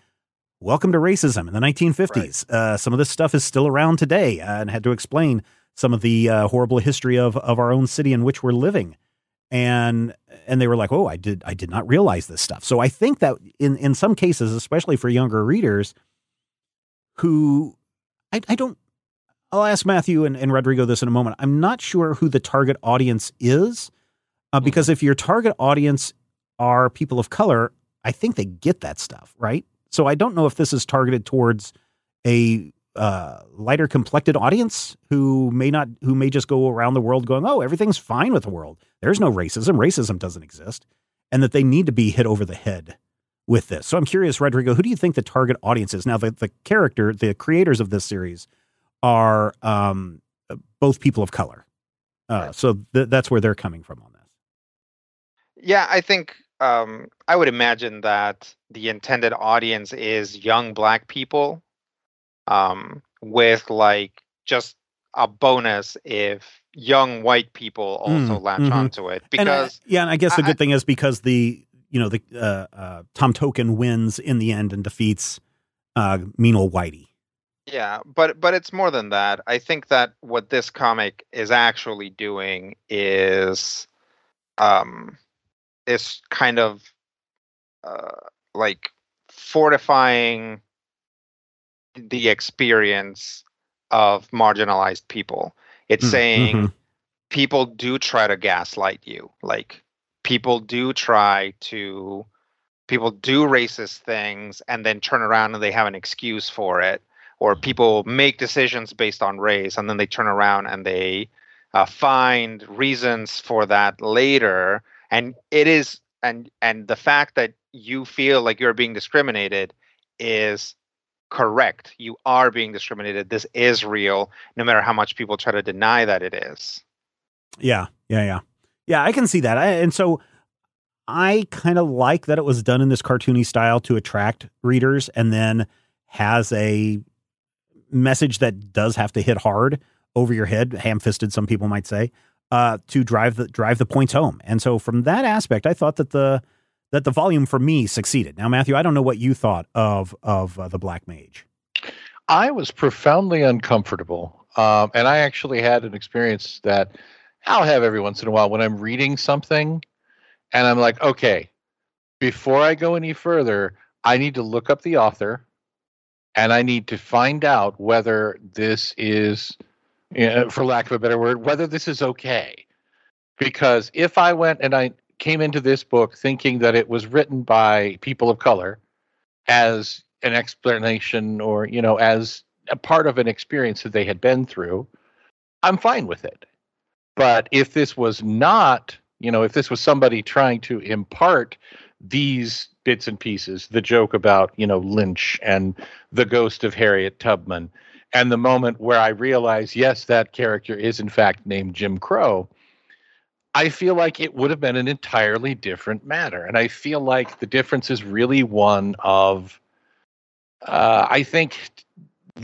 welcome to racism in the 1950s uh, some of this stuff is still around today uh, and had to explain some of the uh, horrible history of of our own city in which we're living. And and they were like oh i did i did not realize this stuff. So i think that in in some cases especially for younger readers who i, I don't i'll ask matthew and, and rodrigo this in a moment. I'm not sure who the target audience is uh, because if your target audience are people of color i think they get that stuff right? So i don't know if this is targeted towards a uh, lighter complected audience who may not who may just go around the world going oh everything's fine with the world. There's no racism. Racism doesn't exist. And that they need to be hit over the head with this so i'm curious rodrigo who do you think the target audience is now the, the character the creators of this series are um, both people of color uh, Right. so th- that's where they're coming from on this Yeah, I think um, I would imagine that the intended audience is young black people, um, with like just a bonus if young white people also Mm, latch mhm. onto it And I- because yeah, and I guess the I- good thing is because the you know the uh, uh, Tom Token wins in the end and defeats uh, mean old Whitey. Yeah, but but it's more than that. I think that what this comic is actually doing is um is kind of uh like fortifying the experience of marginalized people. It's Mm, saying mhm. people do try to gaslight you. Like people do try to people do racist things and then turn around and they have an excuse for it. Or people make decisions based on race and then they turn around and they uh, find reasons for that later. And it is and and the fact that you feel like you're being discriminated is correct. You are being discriminated. This is real no matter how much people try to deny that it is. Yeah, yeah, yeah, yeah. I can see that, I, and so I kind of like that it was done in this cartoony style to attract readers, and then has a message that does have to hit hard over your head, ham-fisted, some people might say, uh, to drive the drive the points home. And so, from that aspect, I thought that the that the volume for me succeeded. Now, Matthew, I don't know what you thought of of uh, the Black Mage. I was profoundly uncomfortable. Um, and I actually had an experience that I'll have every once in a while when I'm reading something and I'm like, okay, before I go any further, I need to look up the author and I need to find out whether this is, for lack of a better word, whether this is okay. Because if I went and I came into this book thinking that it was written by people of color as an explanation or, you know, as a part of an experience that they had been through, I'm fine with it. But if this was not, you know, if this was somebody trying to impart these bits and pieces, the joke about, you know, Lynch and the ghost of Harriet Tubman, and the moment where I realize, yes, that character is in fact named Jim Crow, I feel like it would have been an entirely different matter. And I feel like the difference is really one of, uh, I think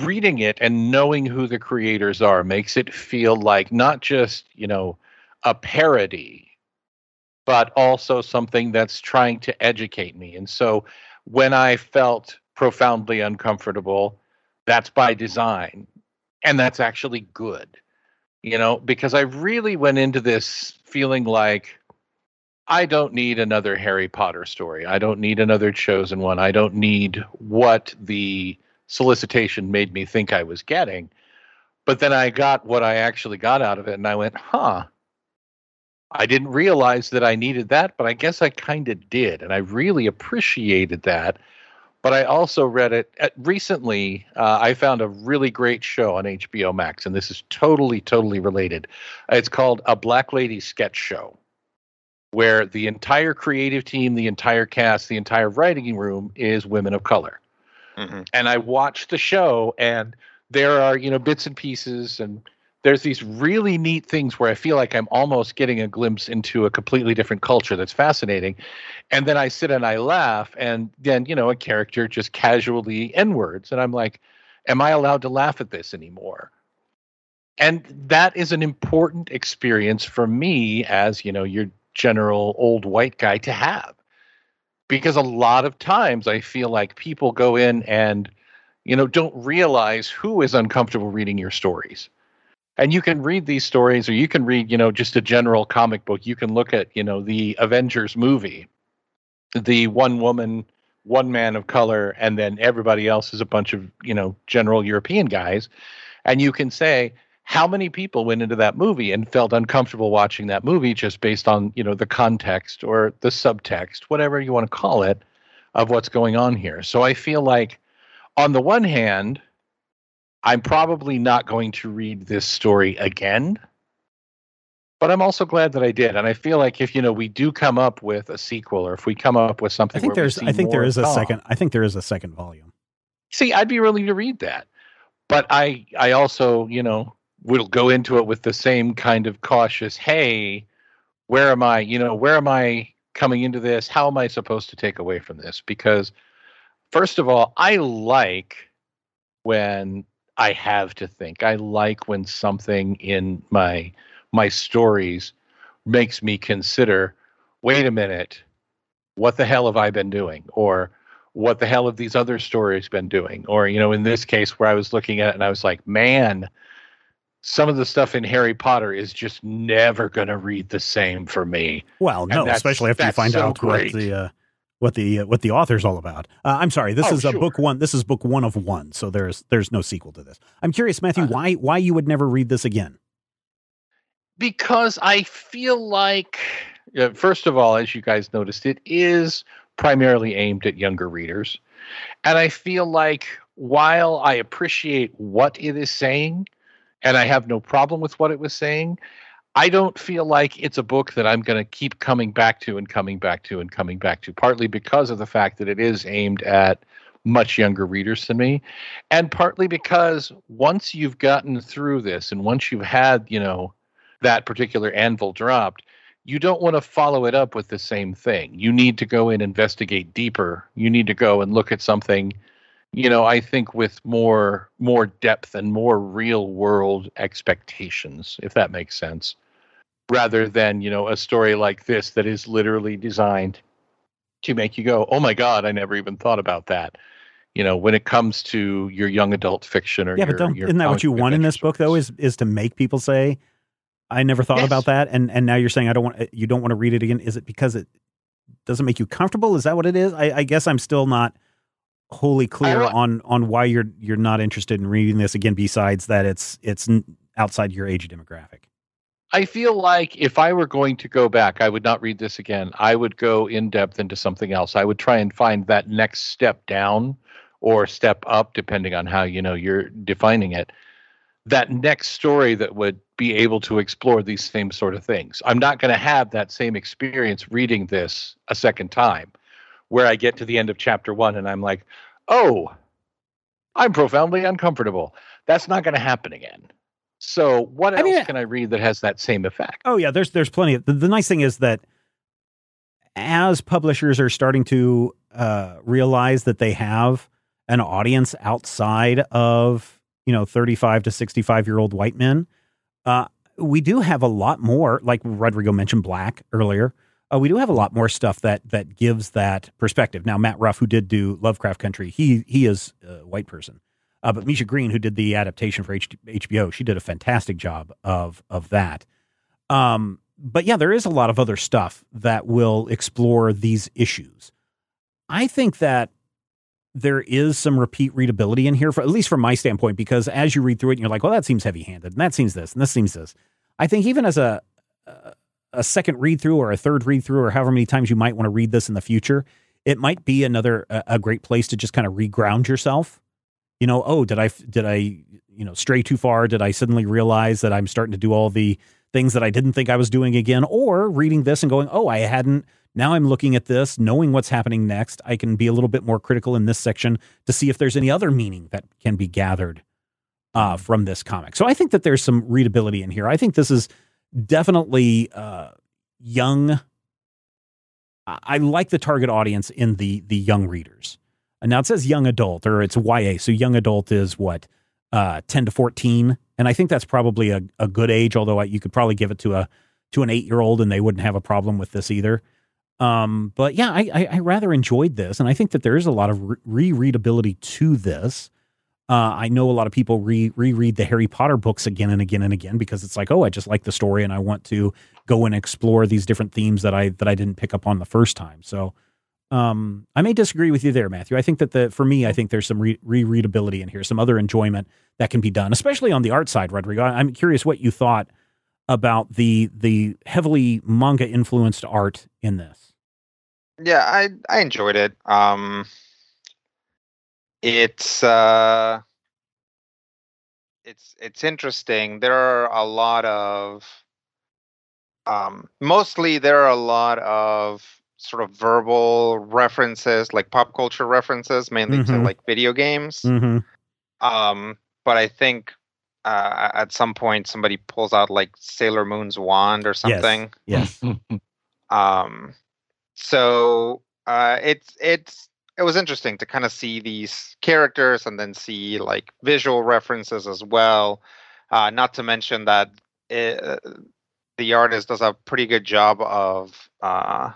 reading it and knowing who the creators are makes it feel like not just you know a parody but also something that's trying to educate me. And so when i felt profoundly uncomfortable that's by design. And that's actually good you know because i really went into this feeling like i don't need another harry potter story. I don't need another chosen one. I don't need what the solicitation made me think I was getting. But then I got what I actually got out of it, and I went, huh. I didn't realize that I needed that, but I guess I kind of did. And I really appreciated that. But I also read it at, recently. Uh, I found a really great show on HBO Max, and this is totally, totally related. It's called A Black Lady Sketch Show, where the entire creative team, the entire cast, the entire writing room is women of color mm-hmm. and I watched the show, and there are you know bits and pieces, and there's these really neat things where I feel like I'm almost getting a glimpse into a completely different culture that's fascinating, and then I sit and I laugh, and then you know a character just casually n words, and I'm like, am I allowed to laugh at this anymore? And that is an important experience for me as you know your general old white guy to have because a lot of times I feel like people go in and you know don't realize who is uncomfortable reading your stories. And you can read these stories or you can read, you know, just a general comic book. You can look at, you know, the Avengers movie. The one woman, one man of color and then everybody else is a bunch of, you know, general European guys. And you can say, how many people went into that movie and felt uncomfortable watching that movie just based on you know the context or the subtext whatever you want to call it of what's going on here so i feel like on the one hand i'm probably not going to read this story again but i'm also glad that i did and i feel like if you know we do come up with a sequel or if we come up with something I think there's I think there is a Tom- second I think there is a second volume. see i'd be willing to read that but i i also you know will go into it with the same kind of cautious hey where am i? You know where am i coming into this? How am i supposed to take away from this? Because first of all i like when i have to think. I like when something in my my stories makes me consider wait a minute what the hell have i been doing? Or what the hell have these other stories been doing? Or, you know, in this case where I was looking at it and I was like, man, some of the stuff in Harry Potter is just never going to read the same for me. Well, no, especially after you find so out great. what the uh, what the uh, what the author's all about. Uh, I'm sorry, this Oh, is a sure. book one. This is book one of one, so there's there's no sequel to this. I'm curious, Matthew, Uh, why why you would never read this again? because I feel like, uh, first of all, as you guys noticed, it is primarily aimed at younger readers. And I feel like while I appreciate what it is saying, and I have no problem with what it was saying, I don't feel like it's a book that I'm going to keep coming back to and coming back to and coming back to, partly because of the fact that it is aimed at much younger readers than me, and partly because once you've gotten through this and once you've had, you know, that particular anvil dropped, you don't want to follow it up with the same thing. You need to go and investigate deeper. You need to go and look at something, you know, I think with more more depth and more real world expectations, if that makes sense. Rather than, you know, a story like this that is literally designed to make you go, "Oh my god, I never even thought about that." You know, when it comes to your young adult fiction or Yeah, your, but don't, isn't that what you want in this book though? Is is to make people say, "I never thought Yes. about that," and and now you're saying I don't want you don't want to read it again. Is it because it doesn't make you comfortable? Is that what it is? I, I guess I'm still not wholly clear on on why you're you're not interested in reading this again. Besides that, it's it's outside your age demographic. I feel like if I were going to go back, I would not read this again. I would go in depth into something else. I would try and find that next step down or step up, depending on how you know you're defining it. That next story that would be able to explore these same sort of things. I'm not going to have that same experience reading this a second time, where I get to the end of chapter one and I'm like, oh, I'm profoundly uncomfortable. That's not going to happen again. So what I else mean, can I read that has that same effect? Oh yeah, there's there's plenty. Of, the, the nice thing is that as publishers are starting to uh, realize that they have an audience outside of you know 35 to 65 year old white men, uh, we do have a lot more. Like Rodrigo mentioned, Black earlier. Uh, we do have a lot more stuff that that gives that perspective. Now, Matt Ruff, who did do Lovecraft Country, he he is a white person. Uh, but Misha Green, who did the adaptation for H- HBO, she did a fantastic job of of that. Um, but yeah, there is a lot of other stuff that will explore these issues. I think that there is some repeat readability in here, for at least from my standpoint, because as you read through it, and you're like, well, that seems heavy handed, and that seems this, and this seems this. I think even as a a second read through or a third read through, or however many times you might want to read this in the future, it might be another a, a great place to just kind of reground yourself. You know, oh, did I did I you know stray too far? Did I suddenly realize that I'm starting to do all the things that I didn't think I was doing again? Or reading this and going, oh, I hadn't. Now I'm looking at this, knowing what's happening next. I can be a little bit more critical in this section to see if there's any other meaning that can be gathered uh, from this comic. So I think that there's some readability in here. I think this is definitely uh, young. I like the target audience in the the young readers. And now it says young adult or it's YA, so young adult is what uh, ten to fourteen, and I think that's probably a, a good age. Although I, you could probably give it to a to an eight year old and they wouldn't have a problem with this either. Um, but yeah, I, I, I rather enjoyed this, and I think that there is a lot of re- rereadability to this. Uh, I know a lot of people re reread the Harry Potter books again and again and again because it's like, oh, I just like the story and I want to go and explore these different themes that I that I didn't pick up on the first time. So, um, I may disagree with you there, Matthew. I think that the for me, I think there's some re- rereadability in here, some other enjoyment that can be done, especially on the art side. Rodrigo, I'm curious what you thought about the the heavily manga influenced art in this. Yeah, I I enjoyed it. Um it's uh it's it's interesting. There are a lot of um mostly there are a lot of sort of verbal references, like pop culture references, mainly to Mhm. like video games. Mm-hmm. Um but I think uh, at some point somebody pulls out like Sailor Moon's wand or something. Yes. Um, so uh, it's it's it was interesting to kind of see these characters and then see like visual references as well. Uh, not to mention that it, the artist does a pretty good job of uh,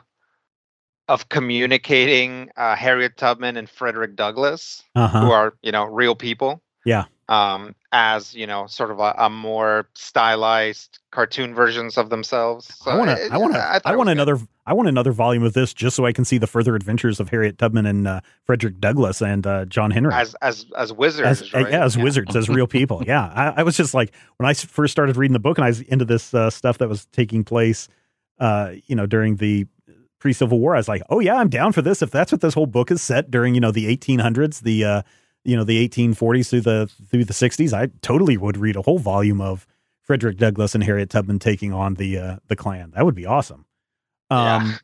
of communicating uh, Harriet Tubman and Frederick Douglass, Uh-huh. who are you know real people. Yeah. Um, as you know, sort of a, a more stylized cartoon versions of themselves. So I want to. I want to. I, want was good. another. I want another volume of this just so I can see the further adventures of Harriet Tubman and uh, Frederick Douglass and uh, John Henry as as as wizards, as, right? yeah, as wizards, as real people. Yeah, I, I was just like when I first started reading the book and I was into this uh, stuff that was taking place, uh, you know, during the pre Civil War. I was like, oh yeah, I'm down for this. If that's what this whole book is set during, you know, the 1800s, the uh, you know, the 1840s through the through the 60s, I totally would read a whole volume of Frederick Douglass and Harriet Tubman taking on the uh, the Klan. That would be awesome. Um, Yeah.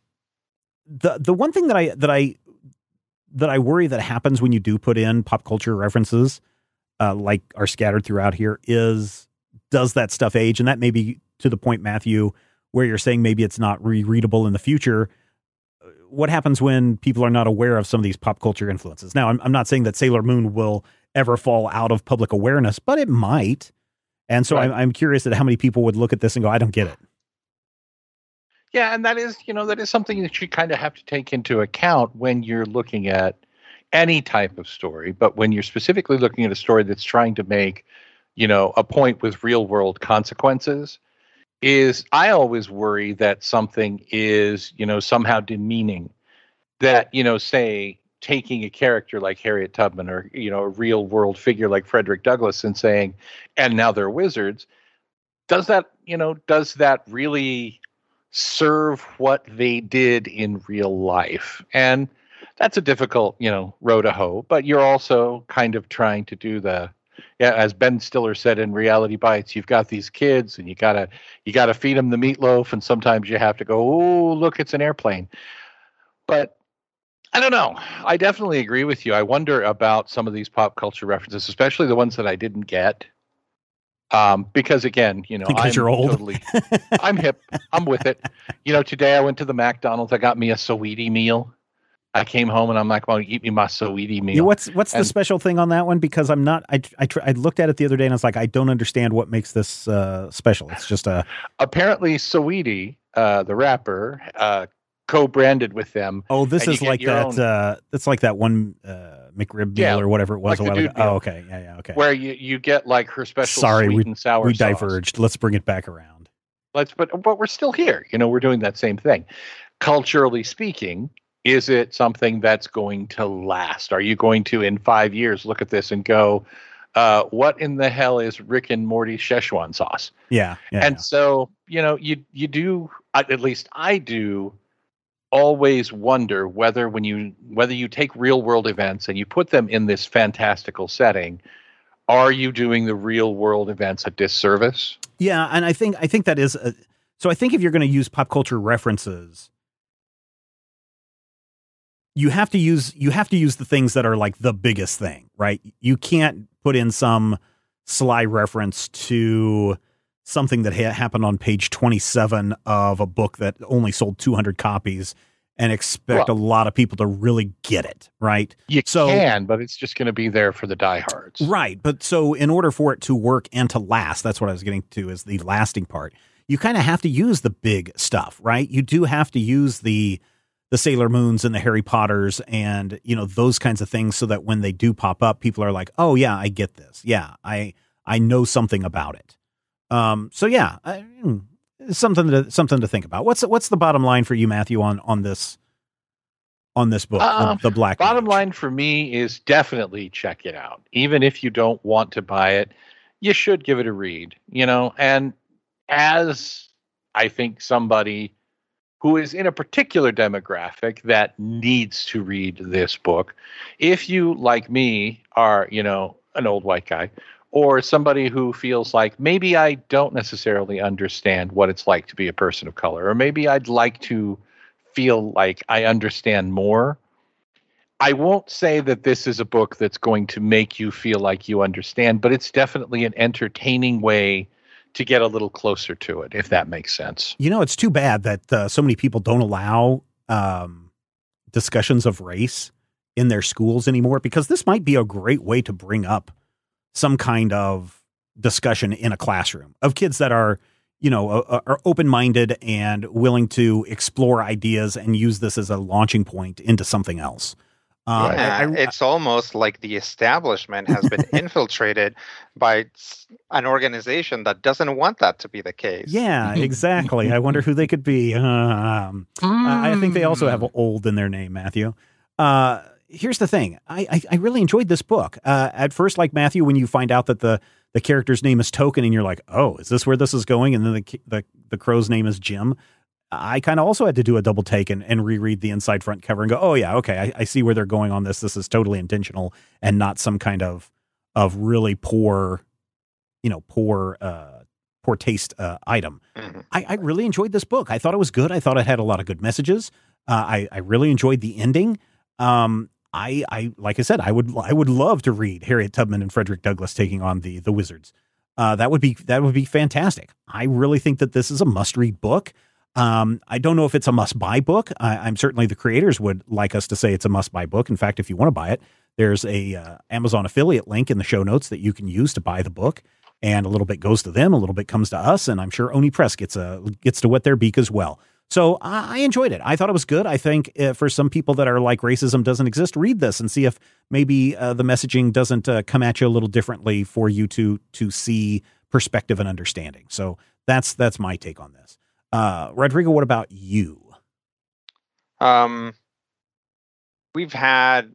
the the one thing that I that I that I worry that happens when you do put in pop culture references, uh, like are scattered throughout here, is does that stuff age? And that may be to the point, Matthew, where you're saying maybe it's not rereadable in the future. What happens when people are not aware of some of these pop culture influences? Now, I'm, I'm not saying that Sailor Moon will ever fall out of public awareness, but it might. And so Right. I'm, I'm curious at how many people would look at this and go, I don't get it. Yeah, and that is, you know, that is something that you kind of have to take into account when you're looking at any type of story, but when you're specifically looking at a story that's trying to make, you know, a point with real world consequences, is I always worry that something is, you know, somehow demeaning. That, you know, say taking a character like Harriet Tubman or, you know, a real world figure like Frederick Douglass and saying, and now they're wizards. Does that, you know, does that really serve what they did in real life. And that's a difficult, you know, row to hoe, but you're also kind of trying to do the yeah, as Ben Stiller said in Reality Bites, you've got these kids and you gotta you gotta feed them the meatloaf, and sometimes you have to go, oh, look, it's an airplane. But I don't know. I definitely agree with you. I wonder about some of these pop culture references, especially the ones that I didn't get. Um, because again, you know, Because I'm you're old. totally I'm hip. I'm with it. You know, today I went to the McDonald's. I got me a Saweetie meal. I came home and I'm like, well, eat me my Saweetie meal. Yeah, what's what's the special thing on that one? Because I'm not. I I, I looked at it the other day and I was like, I don't understand what makes this uh, special. It's just a Apparently, Saweetie, uh, the rapper, uh, co-branded with them. oh, this is like that. own- uh, that's like that one uh, McRib meal Yeah, or whatever it was like a while ago. Oh, okay, yeah, yeah, okay. Where you, you get like her special Sorry, sweet and sour we sauce. diverged. Let's bring it back around. Let's but but we're still here. You know, we're doing that same thing. Culturally speaking, is it something that's going to last? Are you going to in five years look at this and go, uh, what in the hell is Rick and Morty Szechuan sauce? Yeah, yeah. and so you know you you do at at least i do always wonder whether when you whether you take real world events and you put them in this fantastical setting are you doing the real world events a disservice Yeah, and I think I think that is a, so. I think if you're going to use pop culture references, you have to use you have to use the things that are like the biggest thing, right? You can't put in some sly reference to something that ha- happened on page 27 of a book that only sold 200 copies and expect Well- a lot of people to really get it, right? you So- can but it's just going to be there for the diehards Right. But so in order for it to work and to last, that's what I was getting to is the lasting part. You kind of have to use the big stuff, right? You do have to use the the Sailor Moons and the Harry Potters and you know those kinds of things so that when they do pop up, people are like, "Oh yeah, I get this. Yeah, I I know something about it." Um so yeah, I, hmm, something to something to think about. What's what's the bottom line for you Matthew on on this on this book, Um, the, Black bottom line for me is definitely check it out even if you don't want to buy it you should give it a read you know and as i think somebody who is in a particular demographic that needs to read this book. If you like me are you know an old white guy or somebody who feels like maybe i don't necessarily understand what it's like to be a person of color or maybe i'd like to feel like i understand more I won't say that this is a book that's going to make you feel like you understand, but it's definitely an entertaining way to get a little closer to it, if that makes sense. You know, it's too bad that uh, so many people don't allow um, discussions of race in their schools anymore because this might be a great way to bring up some kind of discussion in a classroom of kids that are, you know, are open minded and willing to explore ideas and use this as a launching point into something else. Um, yeah, I, I, it's almost like the establishment has been infiltrated by an organization that doesn't want that to be the case. Yeah, exactly. I wonder who they could be. Um, mm. I think they also have hmm. old in their name, Matthew. Uh, here's the thing. I, I, I really enjoyed this book. Uh, at first, like Matthew, when you find out that the the character's name is Token, and you're like, oh, is this where this is going? And then the the, the crow's name is Jim. I kind of also had to do a double take and, and reread the inside front cover and go, oh yeah, okay, I, I, see where they're going on this. This is totally intentional and not some kind of of really poor, you know, poor uh, poor taste uh, item. Mm-hmm. I, I, really enjoyed this book. I thought it was good. I thought it had a lot of good messages. Uh, I I really enjoyed the ending. Um, I I like I said, I would I would love to read Harriet Tubman and Frederick Douglass taking on the the Wizards. Uh, that would be that would be fantastic. I really think that this is a must read book. Um, I don't know if it's a must buy book. I, am certainly the creators would like us to say it's a must buy book. In fact, if you want to buy it, there's a uh, Amazon affiliate link in the show notes that you can use to buy the book. And a little bit goes to them, a little bit comes to us, and I'm sure Oni Press gets a gets to wet their beak as well. So I, I enjoyed it. I thought it was good. I think uh, for some people that are like racism doesn't exist, read this and see if maybe uh, the messaging doesn't uh, come at you a little differently for you to to see perspective and understanding. So that's that's my take on this. Uh, Rodrigo, what about you? Um, we've had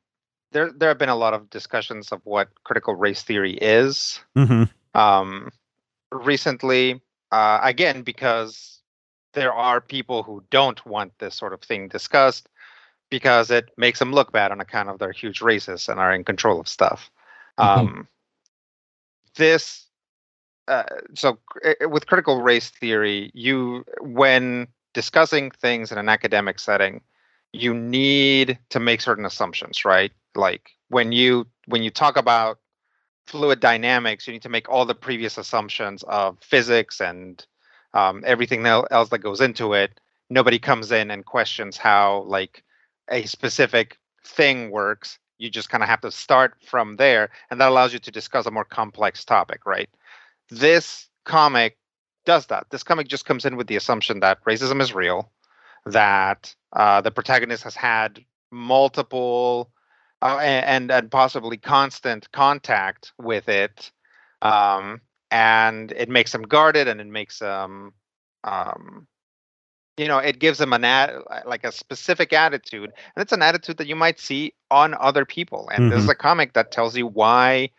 there. There have been a lot of discussions of what critical race theory is. Mm-hmm. Um, recently, uh, again, because there are people who don't want this sort of thing discussed because it makes them look bad on account of their huge races and are in control of stuff. Mm-hmm. Um, this uh, so eh, with critical race theory, you when discussing things in an academic setting, you need to make certain assumptions, right? Like when you when you talk about fluid dynamics, you need to make all the previous assumptions of physics and um, everything else that goes into it. Nobody comes in and questions how like a specific thing works. You just kind of have to start from there, and that allows you to discuss a more complex topic, right? This comic does that. This comic just comes in with the assumption that racism is real, that uh, the protagonist has had multiple uh, and and possibly constant contact with it, um, and it makes them guarded, and it makes them, um, you know, it gives them an ad, like a specific attitude, and it's an attitude that you might see on other people. And mm-hmm. this is a comic that tells you why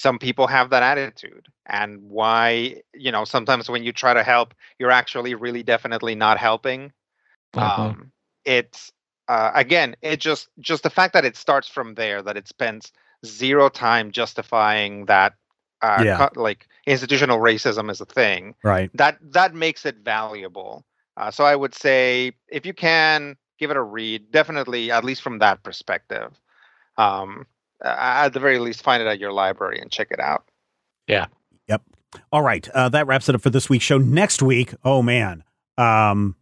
some people have that attitude and why you know sometimes when you try to help you're actually really definitely not helping uh-huh. um, it's uh, again it just just the fact that it starts from there that it spends zero time justifying that uh, yeah. co- like institutional racism is a thing right that that makes it valuable uh, so i would say if you can give it a read definitely at least from that perspective um, at the very least find it at your library and check it out yeah Yep. All right. Uh, that wraps it up for this week's show. Next week, oh man, um,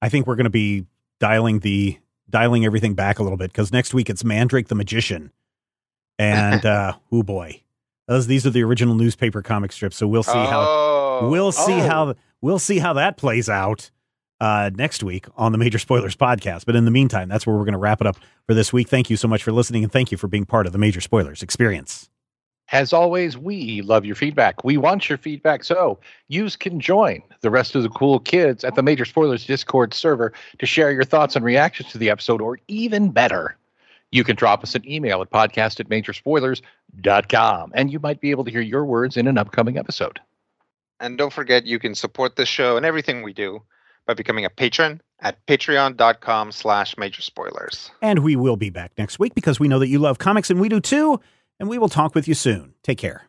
I think we're going to be dialing the dialing everything back a little bit because next week it's Mandrake the Magician, and uh, oh boy, those these are the original newspaper comic strips. So we'll see oh. how we'll see oh. how we'll see how that plays out uh, next week on the Major Spoilers podcast. But in the meantime, that's where we're going to wrap it up for this week. Thank you so much for listening, and thank you for being part of the Major Spoilers experience. As always, we love your feedback. We want your feedback. So you can join the rest of the cool kids at the Major Spoilers Discord server to share your thoughts and reactions to the episode, or even better, you can drop us an email at podcast at majorspoilers.com and you might be able to hear your words in an upcoming episode. And don't forget, you can support this show and everything we do by becoming a patron at patreon.com slash major spoilers. And we will be back next week because we know that you love comics and we do too and we will talk with you soon. Take care.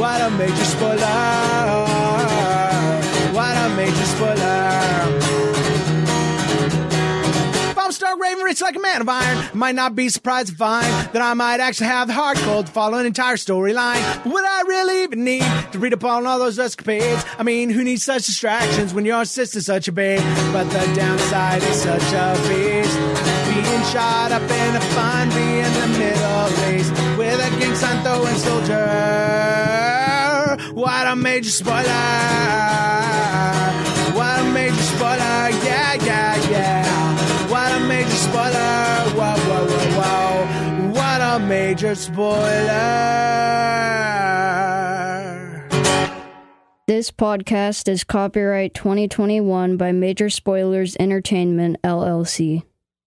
What a major spoiler. What a major spoiler. If I'm Stark Raven, rich like a man of iron, might not be surprised to find that I might actually have the hard code to follow an entire storyline. Would I really even need to read up on all those escapades? I mean, who needs such distractions when your sister's such a babe? But the downside is such a beast. Being shot up in a fun be in the Middle East with a King Santo and soldier. What a major spoiler! What a major spoiler! Yeah, yeah, yeah. What a major spoiler! Whoa, whoa, whoa, whoa! What a major spoiler! This podcast is copyright 2021 by Major Spoilers Entertainment, LLC.